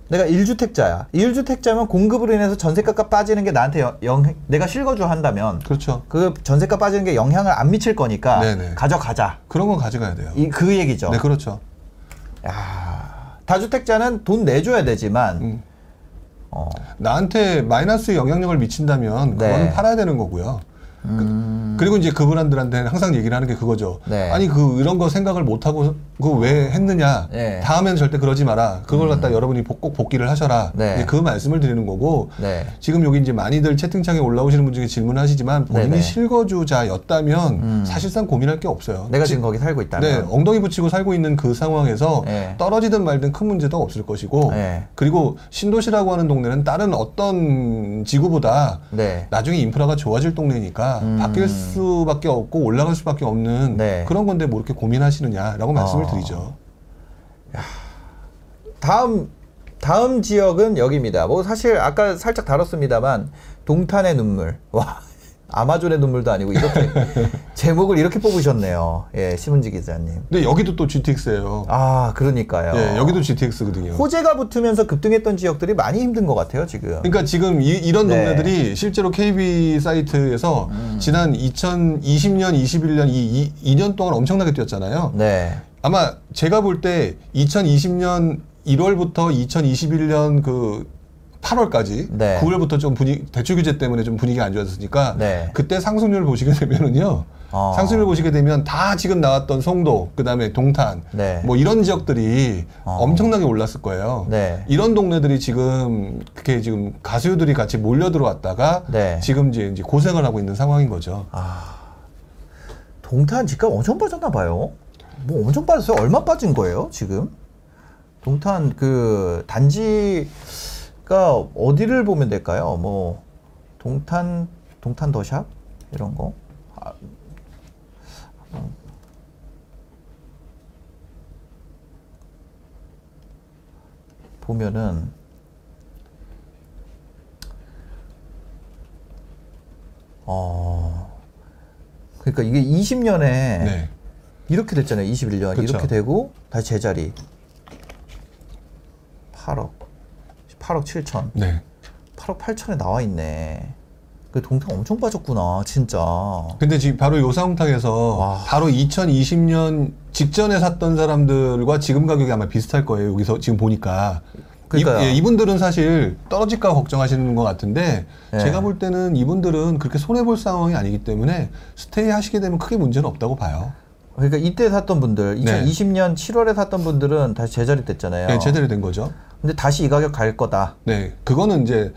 내가 1주택자야. 1주택자면 공급으로 인해서 전세가가 빠지는 게 나한테 영, 영- 내가 실거주 한다면 그렇죠. 그 전세가 빠지는 게 영향을 안 미칠 거니까 네네. 가져가자. 그런 건 가져가야 돼요. 이 그 얘기죠. 네, 그렇죠. 야, 다주택자는 돈 내줘야 되지만 음. 어, 나한테 마이너스 영향력을 미친다면 그거는 네. 팔아야 되는 거고요. 그, 리고 이제 그분들한테는 항상 얘기를 하는 게 그거죠. 네. 아니 그 이런 거 생각을 못 하고 그 왜 했느냐. 네. 다음에는 절대 그러지 마라. 그걸 갖다 여러분이 복- 꼭 복귀를 하셔라. 네. 그 말씀을 드리는 거고. 네. 지금 여기 이제 많이들 채팅창에 올라오시는 분 중에 질문하시지만 본인이 네네. 실거주자였다면 음. 사실상 고민할 게 없어요. 내가 지- 지금 거기 살고 네, 있다면 엉덩이 붙이고 살고 있는 그 상황에서 네. 떨어지든 말든 큰 문제도 없을 것이고, 네. 그리고 신도시라고 하는 동네는 다른 어떤 지구보다 네. 나중에 인프라가 좋아질 동네니까 음. 바뀔 수밖에 없고 올라갈 수밖에 없는 네. 그런 건데 뭐 이렇게 고민하시느냐라고 말씀을 어. 드리죠. 다음 다음 지역은 여기입니다. 뭐 사실 아까 살짝 다뤘습니다만 동탄의 눈물. 와. 아마존의 눈물도 아니고 이렇게 제목을 이렇게 뽑으셨네요. 예, 신문지 기자님. 근데 여기도 또 GTX예요. 아, 그러니까요. 예, 여기도 GTX거든요. 호재가 붙으면서 급등했던 지역들이 많이 힘든 것 같아요, 지금. 그러니까 지금 이, 런 네. 음. 동네들이 실제로 KB 사이트에서 지난 2020년, 21년 이, 이 2년 동안 엄청나게 뛰었잖아요. 네. 아마 제가 볼 때 2020년 1월부터 2021년 그 8월까지 네. 9월부터 좀 분위기 대출 규제 때문에 좀 분위기가 안 좋았으니까 네. 그때 상승률 보시게 되면은요. 어. 상승률 보시게 되면 다 지금 나왔던 송도, 그다음에 동탄, 네. 뭐 이런 지역들이 어. 엄청나게 올랐을 거예요. 네. 이런 동네들이 지금 그렇게 지금 가수들이 같이 몰려 들어왔다가 네. 지금 이제 이제 고생을 하고 있는 상황인 거죠. 동탄 집값 엄청 빠졌나 봐요. 뭐 엄청 빠졌어요. 얼마 빠진 거예요, 지금? 동탄 그 단지 가 어디를 보면 될까요? 뭐 동탄 동탄 더샵 이런 거. 아, 어. 보면은 어 그러니까 이게 20년에 네. 이렇게 됐잖아요. 21년 그쵸. 이렇게 되고 다시 제자리 8억 8억 7천 네. 8억 8천에 나와 있네. 그 동탄 엄청 빠졌구나 진짜. 근데 지금 바로 요 상황에서 와. 바로 2020년 직전에 샀던 사람들과 지금 가격이 아마 비슷할 거예요. 여기서 지금 보니까. 그러니까요. 이, 예, 이분들은 사실 떨어질까 걱정하시는 것 같은데 네. 제가 볼 때는 이분들은 그렇게 손해 볼 상황이 아니기 때문에 스테이 하시게 되면 크게 문제는 없다고 봐요. 그러니까 이때 샀던 분들 네. 2020년 7월에 샀던 분들은 다시 제자리 됐잖아요. 네, 제대로 된 거죠. 근데 다시 이 가격 갈 거다. 네, 그거는 이제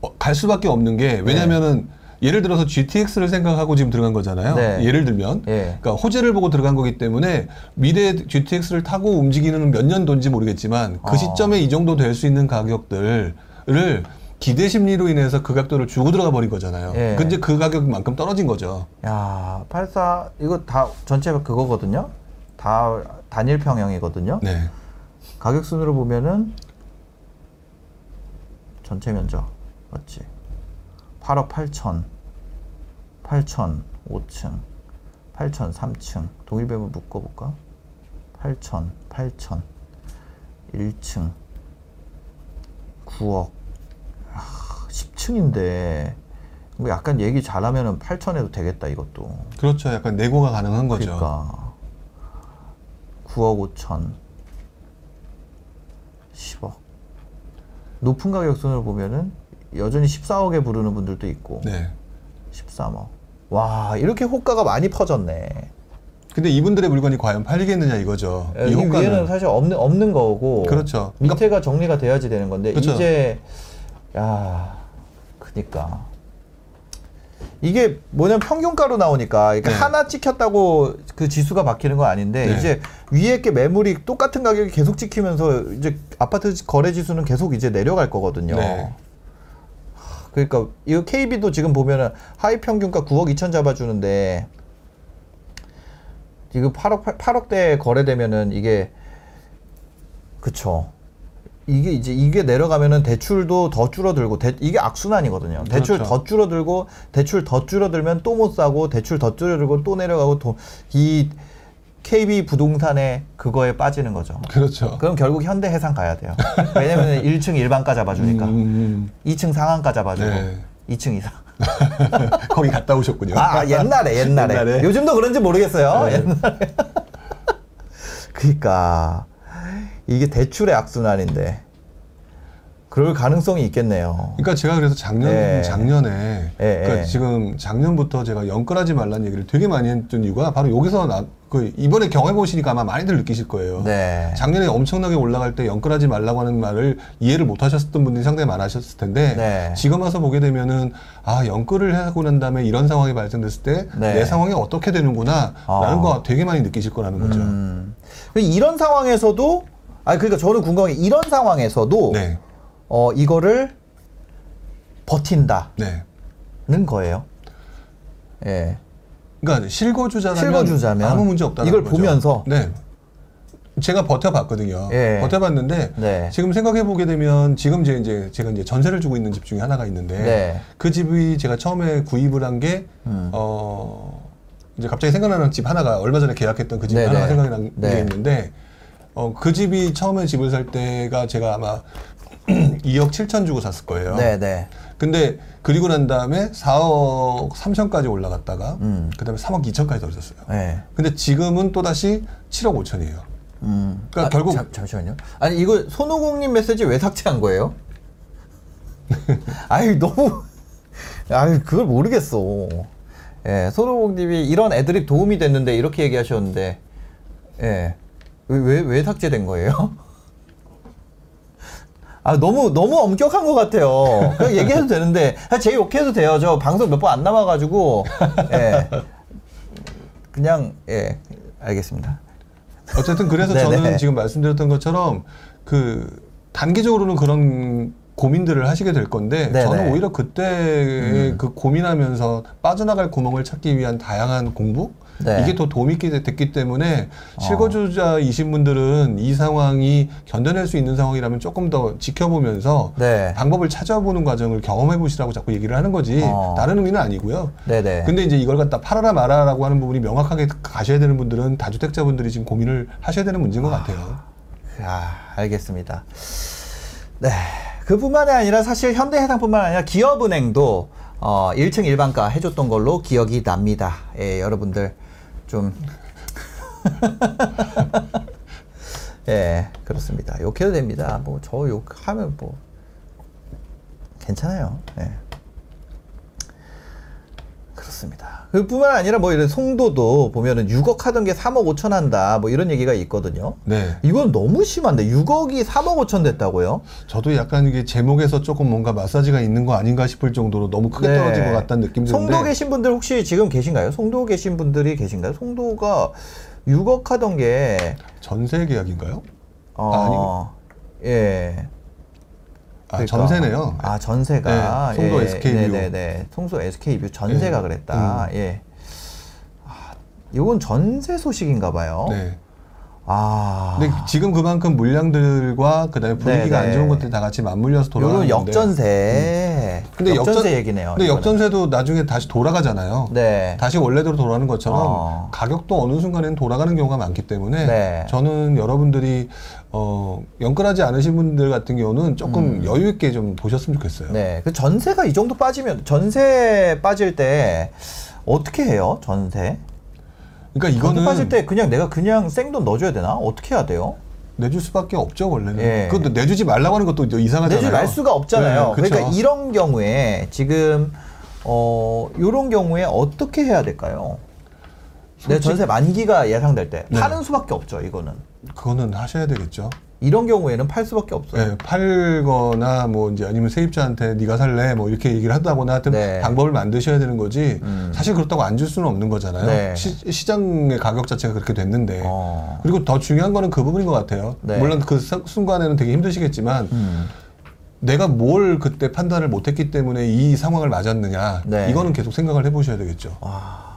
어, 갈 수밖에 없는 게 왜냐면은 예를 들어서 GTX를 생각하고 지금 들어간 거잖아요. 네. 예를 들면, 예. 그러니까 호재를 보고 들어간 거기 때문에 미래 GTX를 타고 움직이는 몇 년도인지 모르겠지만 그 어. 시점에 이 정도 될 수 있는 가격들을 기대 심리로 인해서 그 각도를 주고 들어가 버린 거잖아요. 예. 근데 그 가격만큼 떨어진 거죠. 야, 84 이거 다 전체 그거거든요. 다 단일 평형이거든요. 네, 가격 순으로 보면은 전체 면적 맞지? 8억 8천, 8천 5층, 8천 3층. 동일배분 묶어볼까? 8천, 8천, 1층, 9억. 아, 10층인데 뭐 약간 얘기 잘하면은 8천에도 되겠다 이것도. 그렇죠. 약간 내고가 가능한 거죠. 그러니까 9억 5천 10억 높은 가격선을 보면은 여전히 14억에 부르는 분들도 있고 네. 13억 와 이렇게 호가가 많이 퍼졌네 근데 이분들의 물건이 과연 팔리겠느냐 이거죠. 이이 효과는 위에는 사실 없는 없는 거고 그렇죠. 밑에가 정리가 돼야지 되는 건데 그렇죠. 이제 야 그니까 이게 뭐냐면 평균가로 나오니까 그러니까 네. 하나 찍혔다고 그 지수가 바뀌는 건 아닌데 네. 이제 위에 게 매물이 똑같은 가격이 계속 찍히면서 이제 아파트 거래 지수는 계속 이제 내려갈 거거든요. 네. 그러니까 이거 KB도 지금 보면은 하위 평균가 9억 2천 잡아주는데 이거 8억 8, 억대 거래되면은 이게 그쵸. 이게 이제 이게 내려가면은 대출도 더 줄어들고 대, 이게 악순환이거든요. 대출 그렇죠. 더 줄어들고 대출 더 줄어들면 또 못 사고 대출 더 줄어들고 또 내려가고 또이 KB 부동산에 그거에 빠지는 거죠. 그렇죠. 그럼 결국 현대해상 가야 돼요. 왜냐면 1층 일반가 잡아주니까. 음, 음, 2층 상한가 잡아주고 네. 2층 이상. 음. 거기 갔다 오셨군요. 아, 아, 옛날에 옛날에. 옛날에. 요즘도 그런지 모르겠어요. 네. 옛날에. 그러니까 이게 대출의 악순환인데 그럴 가능성이 있겠네요. 그러니까 제가 그래서 작년 네. 작년에 예, 그러니까 예. 지금 작년부터 제가 연끌하지 말라는 얘기를 되게 많이 했던 이유가 바로 여기서 나, 그 이번에 경험해 보시니까 아마 많이들 느끼실 거예요. 네. 작년에 엄청나게 올라갈 때 연끌하지 말라고 하는 말을 이해를 못 하셨던 분들이 상당히 많으셨을 텐데 네. 지금 와서 보게 되면은 아 연끌을 하고 난 다음에 이런 상황이 발생됐을 때내 네. 상황이 어떻게 되는구나 아. 라는 거 되게 많이 느끼실 거라는 거죠. 음. 이런 상황에서도 아 그러니까 저는 궁금한 게 이런 상황에서도 네. 어 이거를 버틴다는 네. 거예요. 예. 그러니까 실거주자라면 실거주자면 아무 문제 없다는 이걸 거죠. 보면서? 네. 제가 버텨봤거든요. 예. 버텨봤는데 네. 지금 생각해 보게 되면 지금 제 이제 제가 이제 전세를 주고 있는 집 중에 하나가 있는데 네. 그 집이 제가 처음에 구입을 한게 음. 어. 이제 갑자기 생각나는 집 하나가 얼마 전에 계약했던 그집 네네. 하나가 생각이 난게 네. 있는데 어 그 집이 처음에 집을 살 때가 제가 아마 2억 7천 주고 샀을 거예요. 네, 네. 근데 그리고 난 다음에 4억 3천까지 올라갔다가 음. 그다음에 3억 2천까지 떨어졌어요. 네. 근데 지금은 또 다시 7억 5천이에요. 음. 그러니까 결국- 잠, 잠시만요. 아니 이거 손오공님 메시지 왜 삭제한 거예요? 아유 너무 아유 그걸 모르겠어. 예, 손오공님이 이런 애드립 도움이 됐는데 이렇게 얘기하셨는데 예, 왜 왜 왜 삭제된 거예요? 아 너무 너무 엄격한 것 같아요. 그냥 얘기해도 되는데 아, 제 욕해도 돼요. 저 방송 몇 번 안 남아가지고 예, 그냥 예 알겠습니다. 어쨌든 그래서. 저는 지금 말씀드렸던 것처럼 그 단기적으로는 그런 고민들을 하시게 될 건데 네네. 저는 오히려 그때 음. 그 고민하면서 빠져나갈 구멍을 찾기 위한 다양한 공부 네. 이게 더 도움이 됐기 때문에 어. 실거주자이신 분들은 이 상황이 견뎌낼 수 있는 상황이라면 조금 더 지켜보면서 네. 방법을 찾아보는 과정을 경험해 보시라고 자꾸 얘기를 하는 거지 어. 다른 의미는 아니고요. 네네. 근데 이제 이걸 갖다 팔아라 말아라고 하는 부분이 명확하게 가셔야 되는 분들은 다주택자분들이 지금 고민을 하셔야 되는 문제인 것 같아요. 아, 알겠습니다. 네. 그뿐만이 아니라 사실 현대해상뿐만 아니라 기업은행도 어, 1층 일반가 해줬던 걸로 기억이 납니다. 예, 여러분들 좀. 예, 그렇습니다. 욕해도 됩니다. 뭐, 저 욕하면 뭐, 괜찮아요. 예. 그렇습니다. 그뿐만 아니라 뭐 이런 송도도 보면은 6억 하던 게 3억 5천 한다. 뭐 이런 얘기가 있거든요. 네. 이건 너무 심한데 6억이 3억 5천 됐다고요? 저도 약간 이게 제목에서 조금 뭔가 마사지가 있는 거 아닌가 싶을 정도로 너무 크게 네. 떨어진 것 같다는 느낌 드는데 송도 계신 분들 혹시 지금 계신가요? 송도 계신 분들이 계신가요? 송도가 6억 하던 게 전세 계약인가요? 어, 예. 아, 그러 니까. 전세네요. 아, 전세가. 네, 송도 예, SK뷰. 네네네. 송도 SK뷰 전세가 네. 그랬다. 예. 아, 이건 전세 소식인가 봐요. 네. 아. 근데 지금 그만큼 물량들과 그다음에 분위기가 네네. 안 좋은 것들이 다 같이 맞물려서 돌아가는 건데. 역전세. 근데 역전세 역전- 얘기네요. 근데 이거는. 역전세도 나중에 다시 돌아가잖아요. 네. 다시 원래대로 돌아가는 것처럼 어. 가격도 어느 순간에는 돌아가는 경우가 많기 때문에 네. 저는 여러분들이 어, 연끌하지 않으신 분들 같은 경우는 조금 여유 있게 좀 보셨으면 좋겠어요. 음. 네. 그 전세가 이 정도 빠지면 전세 빠질 때 어떻게 해요? 전세? 그러니까 이거는 빠질 때 그냥 내가 그냥 생돈 넣어줘야 되나? 어떻게 해야 돼요? 내줄 수밖에 없죠 원래는. 예. 그것도 내주지 말라고 하는 것도 이상하잖아요. 내지 말 수가 없잖아요. 네. 그러니까 이런 경우에 지금 어 요런 경우에 어떻게 해야 될까요? 내 전세 만기가 예상될 때 네. 파는 수밖에 없죠. 이거는 그거는 하셔야 되겠죠. 이런 경우에는 팔 수밖에 없어요. 네, 팔거나 뭐 이제 아니면 세입자한테 네가 살래 뭐 이렇게 얘기를 한다거나 하여튼 네. 방법을 만드셔야 되는 거지. 음. 사실 그렇다고 안 줄 수는 없는 거잖아요. 네. 시, 장의 가격 자체가 그렇게 됐는데. 어. 그리고 더 중요한 거는 그 부분인 것 같아요. 네. 물론 그 사- 순간에는 되게 힘드시겠지만 음. 내가 뭘 그때 판단을 못했기 때문에 이 상황을 맞았느냐 네. 이거는 계속 생각을 해보셔야 되겠죠. 와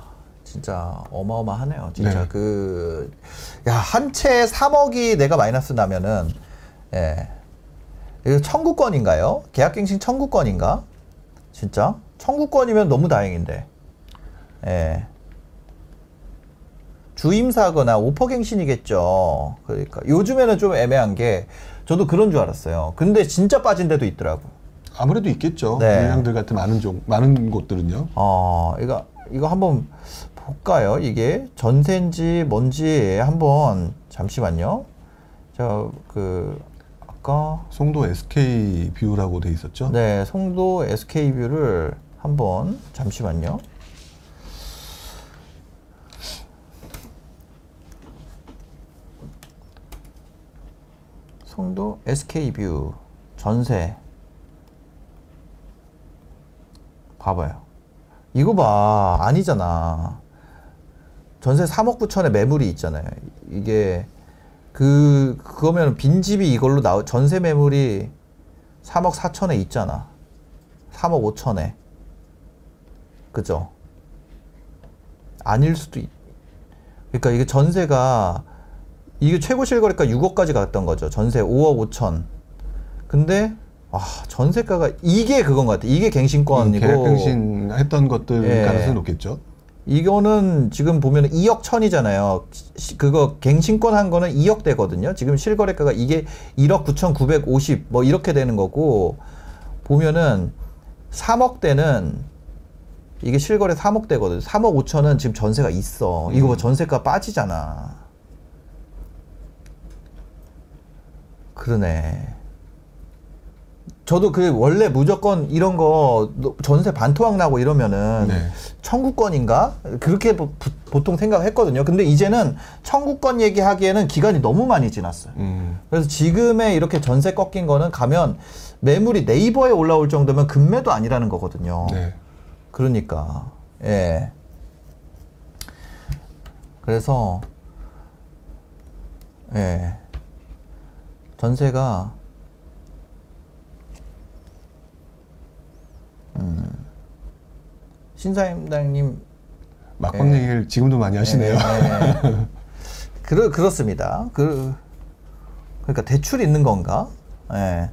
진짜 어마어마하네요. 진짜 네. 그 야 한 채 3억이 내가 마이너스 나면은 예 이거 청구권인가요? 계약갱신 청구권인가? 진짜 청구권이면 너무 다행인데 예 주임사거나 오퍼갱신이겠죠. 그러니까 요즘에는 좀 애매한 게 저도 그런 줄 알았어요. 근데 진짜 빠진 데도 있더라고. 아무래도 있겠죠. 네. 물량들 같은 많은 종 많은 곳들은요. 어, 이거, 이거 한번 볼까요? 이게 전세인지 뭔지 한번, 잠시만요. 저, 그, 아까, 송도 SK 뷰라고 돼 있었죠. 네, 송도 SK뷰를 한번, 잠시만요. 송도 SK뷰 전세 봐봐요. 이거 봐 아니잖아. 전세 3억 9천에 매물이 있잖아요. 이게 그 그거면 빈집이 이걸로 나오 전세 매물이 3억 4천에 있잖아. 3억 5천에. 그죠? 아닐 수도 있. 그러니까 이게 전세가 이게 최고 실거래가 6억까지 갔던 거죠. 전세 5억 5천. 근데 아, 전세가가 이게 그건 것 같아. 이게 갱신권이고 계약갱신 했던 것들 예. 가능성이 높겠죠. 이거는 지금 보면 2억 천이잖아요. 시- 그거 갱신권 한 거는 2억 대거든요. 지금 실거래가가 이게 1억 9,950 뭐 이렇게 되는 거고 보면은 3억 대는 이게 실거래 3억 대거든. 3억 5천은 지금 전세가 있어. 이거 뭐 전세가 빠지잖아. 그러네. 저도 그 원래 무조건 이런 거 전세 반토막 나고 이러면은 네. 청구권인가 그렇게 보, 통 생각했거든요. 근데 이제는 청구권 얘기하기에는 기간이 너무 많이 지났어요. 음. 그래서 지금의 이렇게 전세 꺾인 거는 가면 매물이 네이버에 올라올 정도면 금매도 아니라는 거거든요. 네. 그러니까 예. 그래서 예. 전세가 음. 신사임당님 막방 예. 얘기를 지금도 많이 하시네요. 예. 그렇 그렇습니다. 그 그러니까 대출 있는 건가? 예.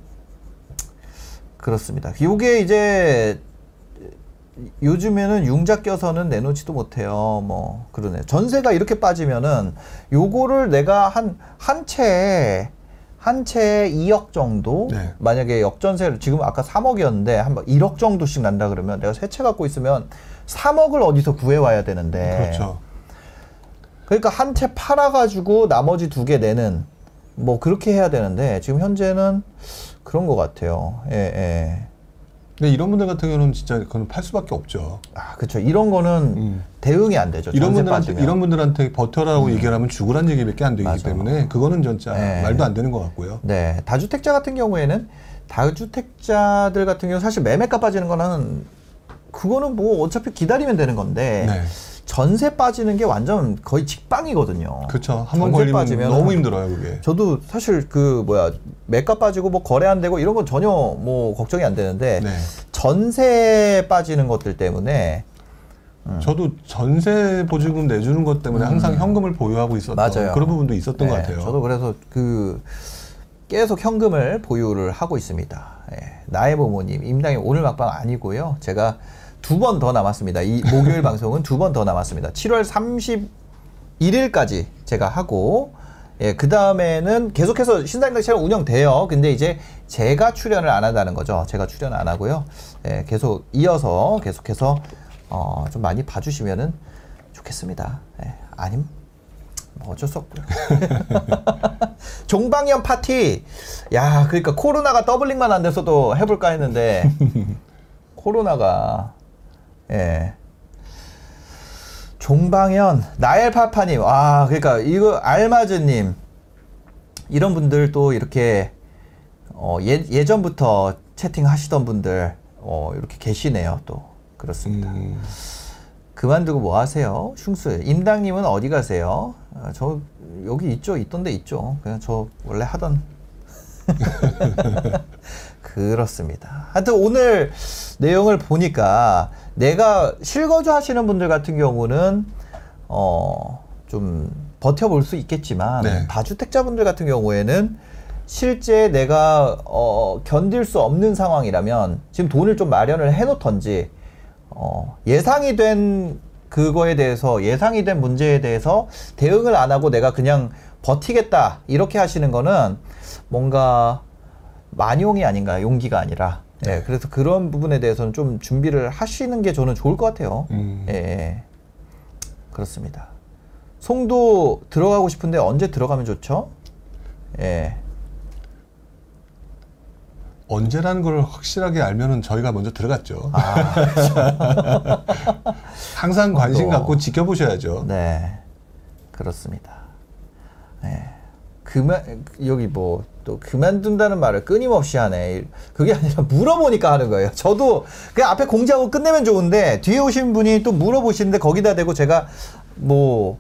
그렇습니다. 요게 이제 요즘에는 융자 껴서는 내놓지도 못해요. 뭐 그러네. 전세가 이렇게 빠지면은 요거를 내가 한 한 채에 한 채에 2억 정도 네. 만약에 역전세를 지금 아까 3억이었는데 한 1억 정도씩 난다 그러면 내가 세 채 갖고 있으면 3억을 어디서 구해 와야 되는데 그렇죠. 그러니까 한 채 팔아 가지고 나머지 두 개 내는 뭐 그렇게 해야 되는데 지금 현재는 그런 것 같아요. 예, 예. 근데 이런 분들 같은 경우는 진짜 그건 팔 수밖에 없죠. 아, 그렇죠. 이런 거는 음. 대응이 안 되죠. 이런 분들한테 빠지면. 음. 이런 분들한테 버텨라고 얘기를 하면 죽으란 얘기밖에 안 되기 맞아. 때문에 그거는 진짜 네. 말도 안 되는 것 같고요. 네, 다주택자 같은 경우에는 다주택자들 같은 경우 사실 매매가 빠지는 거는 그거는 뭐 어차피 기다리면 되는 건데 네. 전세 빠지는 게 완전 거의 직방이거든요. 그렇죠. 한 번 걸리면 너무 힘들어요, 그게. 저도 사실 그 뭐야 매가 빠지고 뭐 거래 안 되고 이런 건 전혀 뭐 걱정이 안 되는데 네. 전세 빠지는 것들 때문에 저도 전세 보증금 내주는 것 때문에 항상 현금을 보유하고 있었던 음. 맞아요. 그런 부분도 있었던 것 네, 같아요. 저도 그래서 그 계속 현금을 보유를 하고 있습니다. 예, 나의 부모님 임당이 오늘 막방 아니고요. 제가 두 번 더 남았습니다. 이 목요일 방송은 두 번 더 남았습니다. 7월 31일까지 제가 하고 예, 그 다음에는 계속해서 신사임당 채널 운영돼요. 근데 이제 제가 출연을 안 한다는 거죠. 제가 출연 안 하고요. 예, 계속 이어서 계속해서 어, 좀 많이 봐주시면은 좋겠습니다. 예, 아님 뭐 어쩔 수 없고요. 종방연 파티. 야, 그러니까 코로나가 더블링만 안 돼서도 해볼까 했는데 코로나가 예. 종방현, 나엘파파님, 아, 그러니까 이거 알마즈님 이런 분들 또 이렇게 어, 예, 예전부터 채팅하시던 분들 어, 이렇게 계시네요. 또 그렇습니다. 음, 그만두고 뭐 하세요? 흉수. 임당님은 어디 가세요? 아, 저 여기 있죠. 있던 데 있죠. 그냥 저 원래 하던. 그렇습니다. 하여튼 오늘 내용을 보니까 내가 실거주 하시는 분들 같은 경우는 어, 좀 버텨볼 수 있겠지만 네. 다주택자분들 같은 경우에는 실제 내가 어, 견딜 수 없는 상황이라면 지금 돈을 좀 마련을 해놓던지 어, 예상이 된 그거에 대해서 예상이 된 문제에 대해서 대응을 안 하고 내가 그냥 버티겠다 이렇게 하시는 거는 뭔가 만용이 아닌가 용기가 아니라 예, 그래서 그런 부분에 대해서는 좀 준비를 하시는 게 저는 좋을 것 같아요. 음. 예, 예. 그렇습니다. 송도 들어가고 싶은데 언제 들어가면 좋죠? 예. 언제라는 걸 확실하게 알면은 저희가 먼저 들어갔죠. 아, 항상 관심 또. 갖고 지켜보셔야죠. 네. 그렇습니다. 네. 그만 여기 뭐 또 그만둔다는 말을 끊임없이 하네. 그게 아니라 물어보니까 하는 거예요. 저도 그냥 앞에 공지하고 끝내면 좋은데 뒤에 오신 분이 또 물어보시는데 거기다 대고 제가 뭐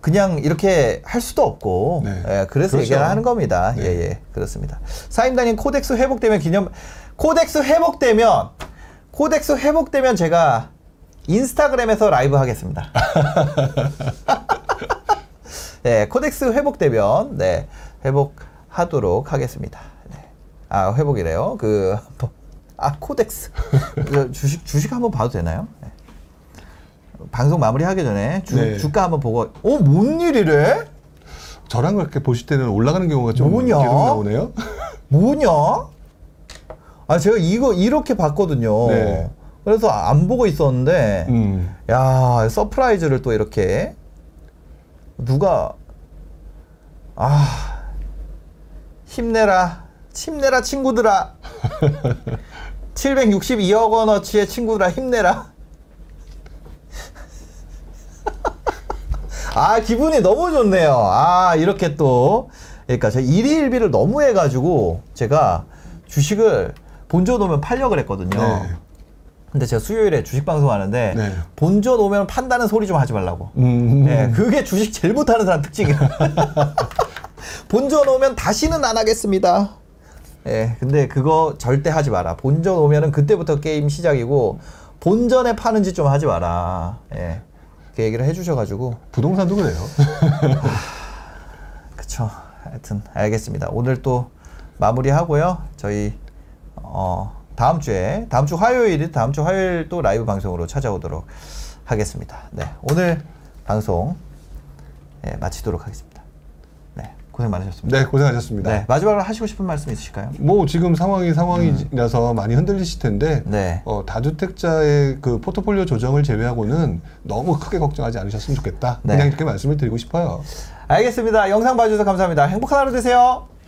그냥 이렇게 할 수도 없고 네. 예, 그래서 그렇죠. 얘기를 하는 겁니다. 네. 예, 예, 그렇습니다. 사임단님 코덱스 회복되면 기념 코덱스 회복되면 코덱스 회복되면 제가 인스타그램에서 라이브 하겠습니다. 네, 코덱스 회복되면 네 회복하도록 하겠습니다. 네. 아 회복이래요. 그 아 코덱스 그 주식 주식 한번 봐도 되나요? 네. 방송 마무리하기 전에 주, 네. 주가 한번 보고 어 뭔 일이래? 저랑 그렇게 보실 때는 올라가는 경우가 좀 뭐냐? 계속 나오네요. 뭐냐? 아 제가 이거 이렇게 봤거든요. 네. 그래서 안 보고 있었는데 음. 야 surprise를 또 이렇게 누가? 아 힘내라. 힘내라 친구들아. 762억 원어치의 친구들아 힘내라. 아 기분이 너무 좋네요. 아 이렇게 또. 그러니까 제가 일희일비를 너무 해가지고 제가 주식을 본전 오면 팔려 그랬거든요. 네. 근데 제가 수요일에 주식 방송하는데 네. 본전 오면 판다는 소리 좀 하지 말라고. 음. 예, 그게 주식 제일 못하는 사람 특징이야. 본전 오면 다시는 안 하겠습니다. 예, 근데 그거 절대 하지 마라. 본전 오면은 그때부터 게임 시작이고 본전에 파는 짓좀 하지 마라. 예, 그 얘기를 해주셔가지고 부동산도 그래요. 그쵸. 하여튼 알겠습니다. 오늘 또 마무리하고요. 저희 어, 다음 주에 다음 주 화요일이 다음 주 화요일 또 라이브 방송으로 찾아오도록 하겠습니다. 네, 오늘 방송 예, 마치도록 하겠습니다. 네, 고생 많으셨습니다. 네, 고생하셨습니다. 네, 마지막으로 하시고 싶은 말씀 있으실까요? 뭐 지금 상황이 상황이라서 많이 흔들리실 텐데 네. 어, 다주택자의 그 포트폴리오 조정을 제외하고는 너무 크게 걱정하지 않으셨으면 좋겠다. 네. 그냥 이렇게 말씀을 드리고 싶어요. 알겠습니다. 영상 봐주셔서 감사합니다. 행복한 하루 되세요.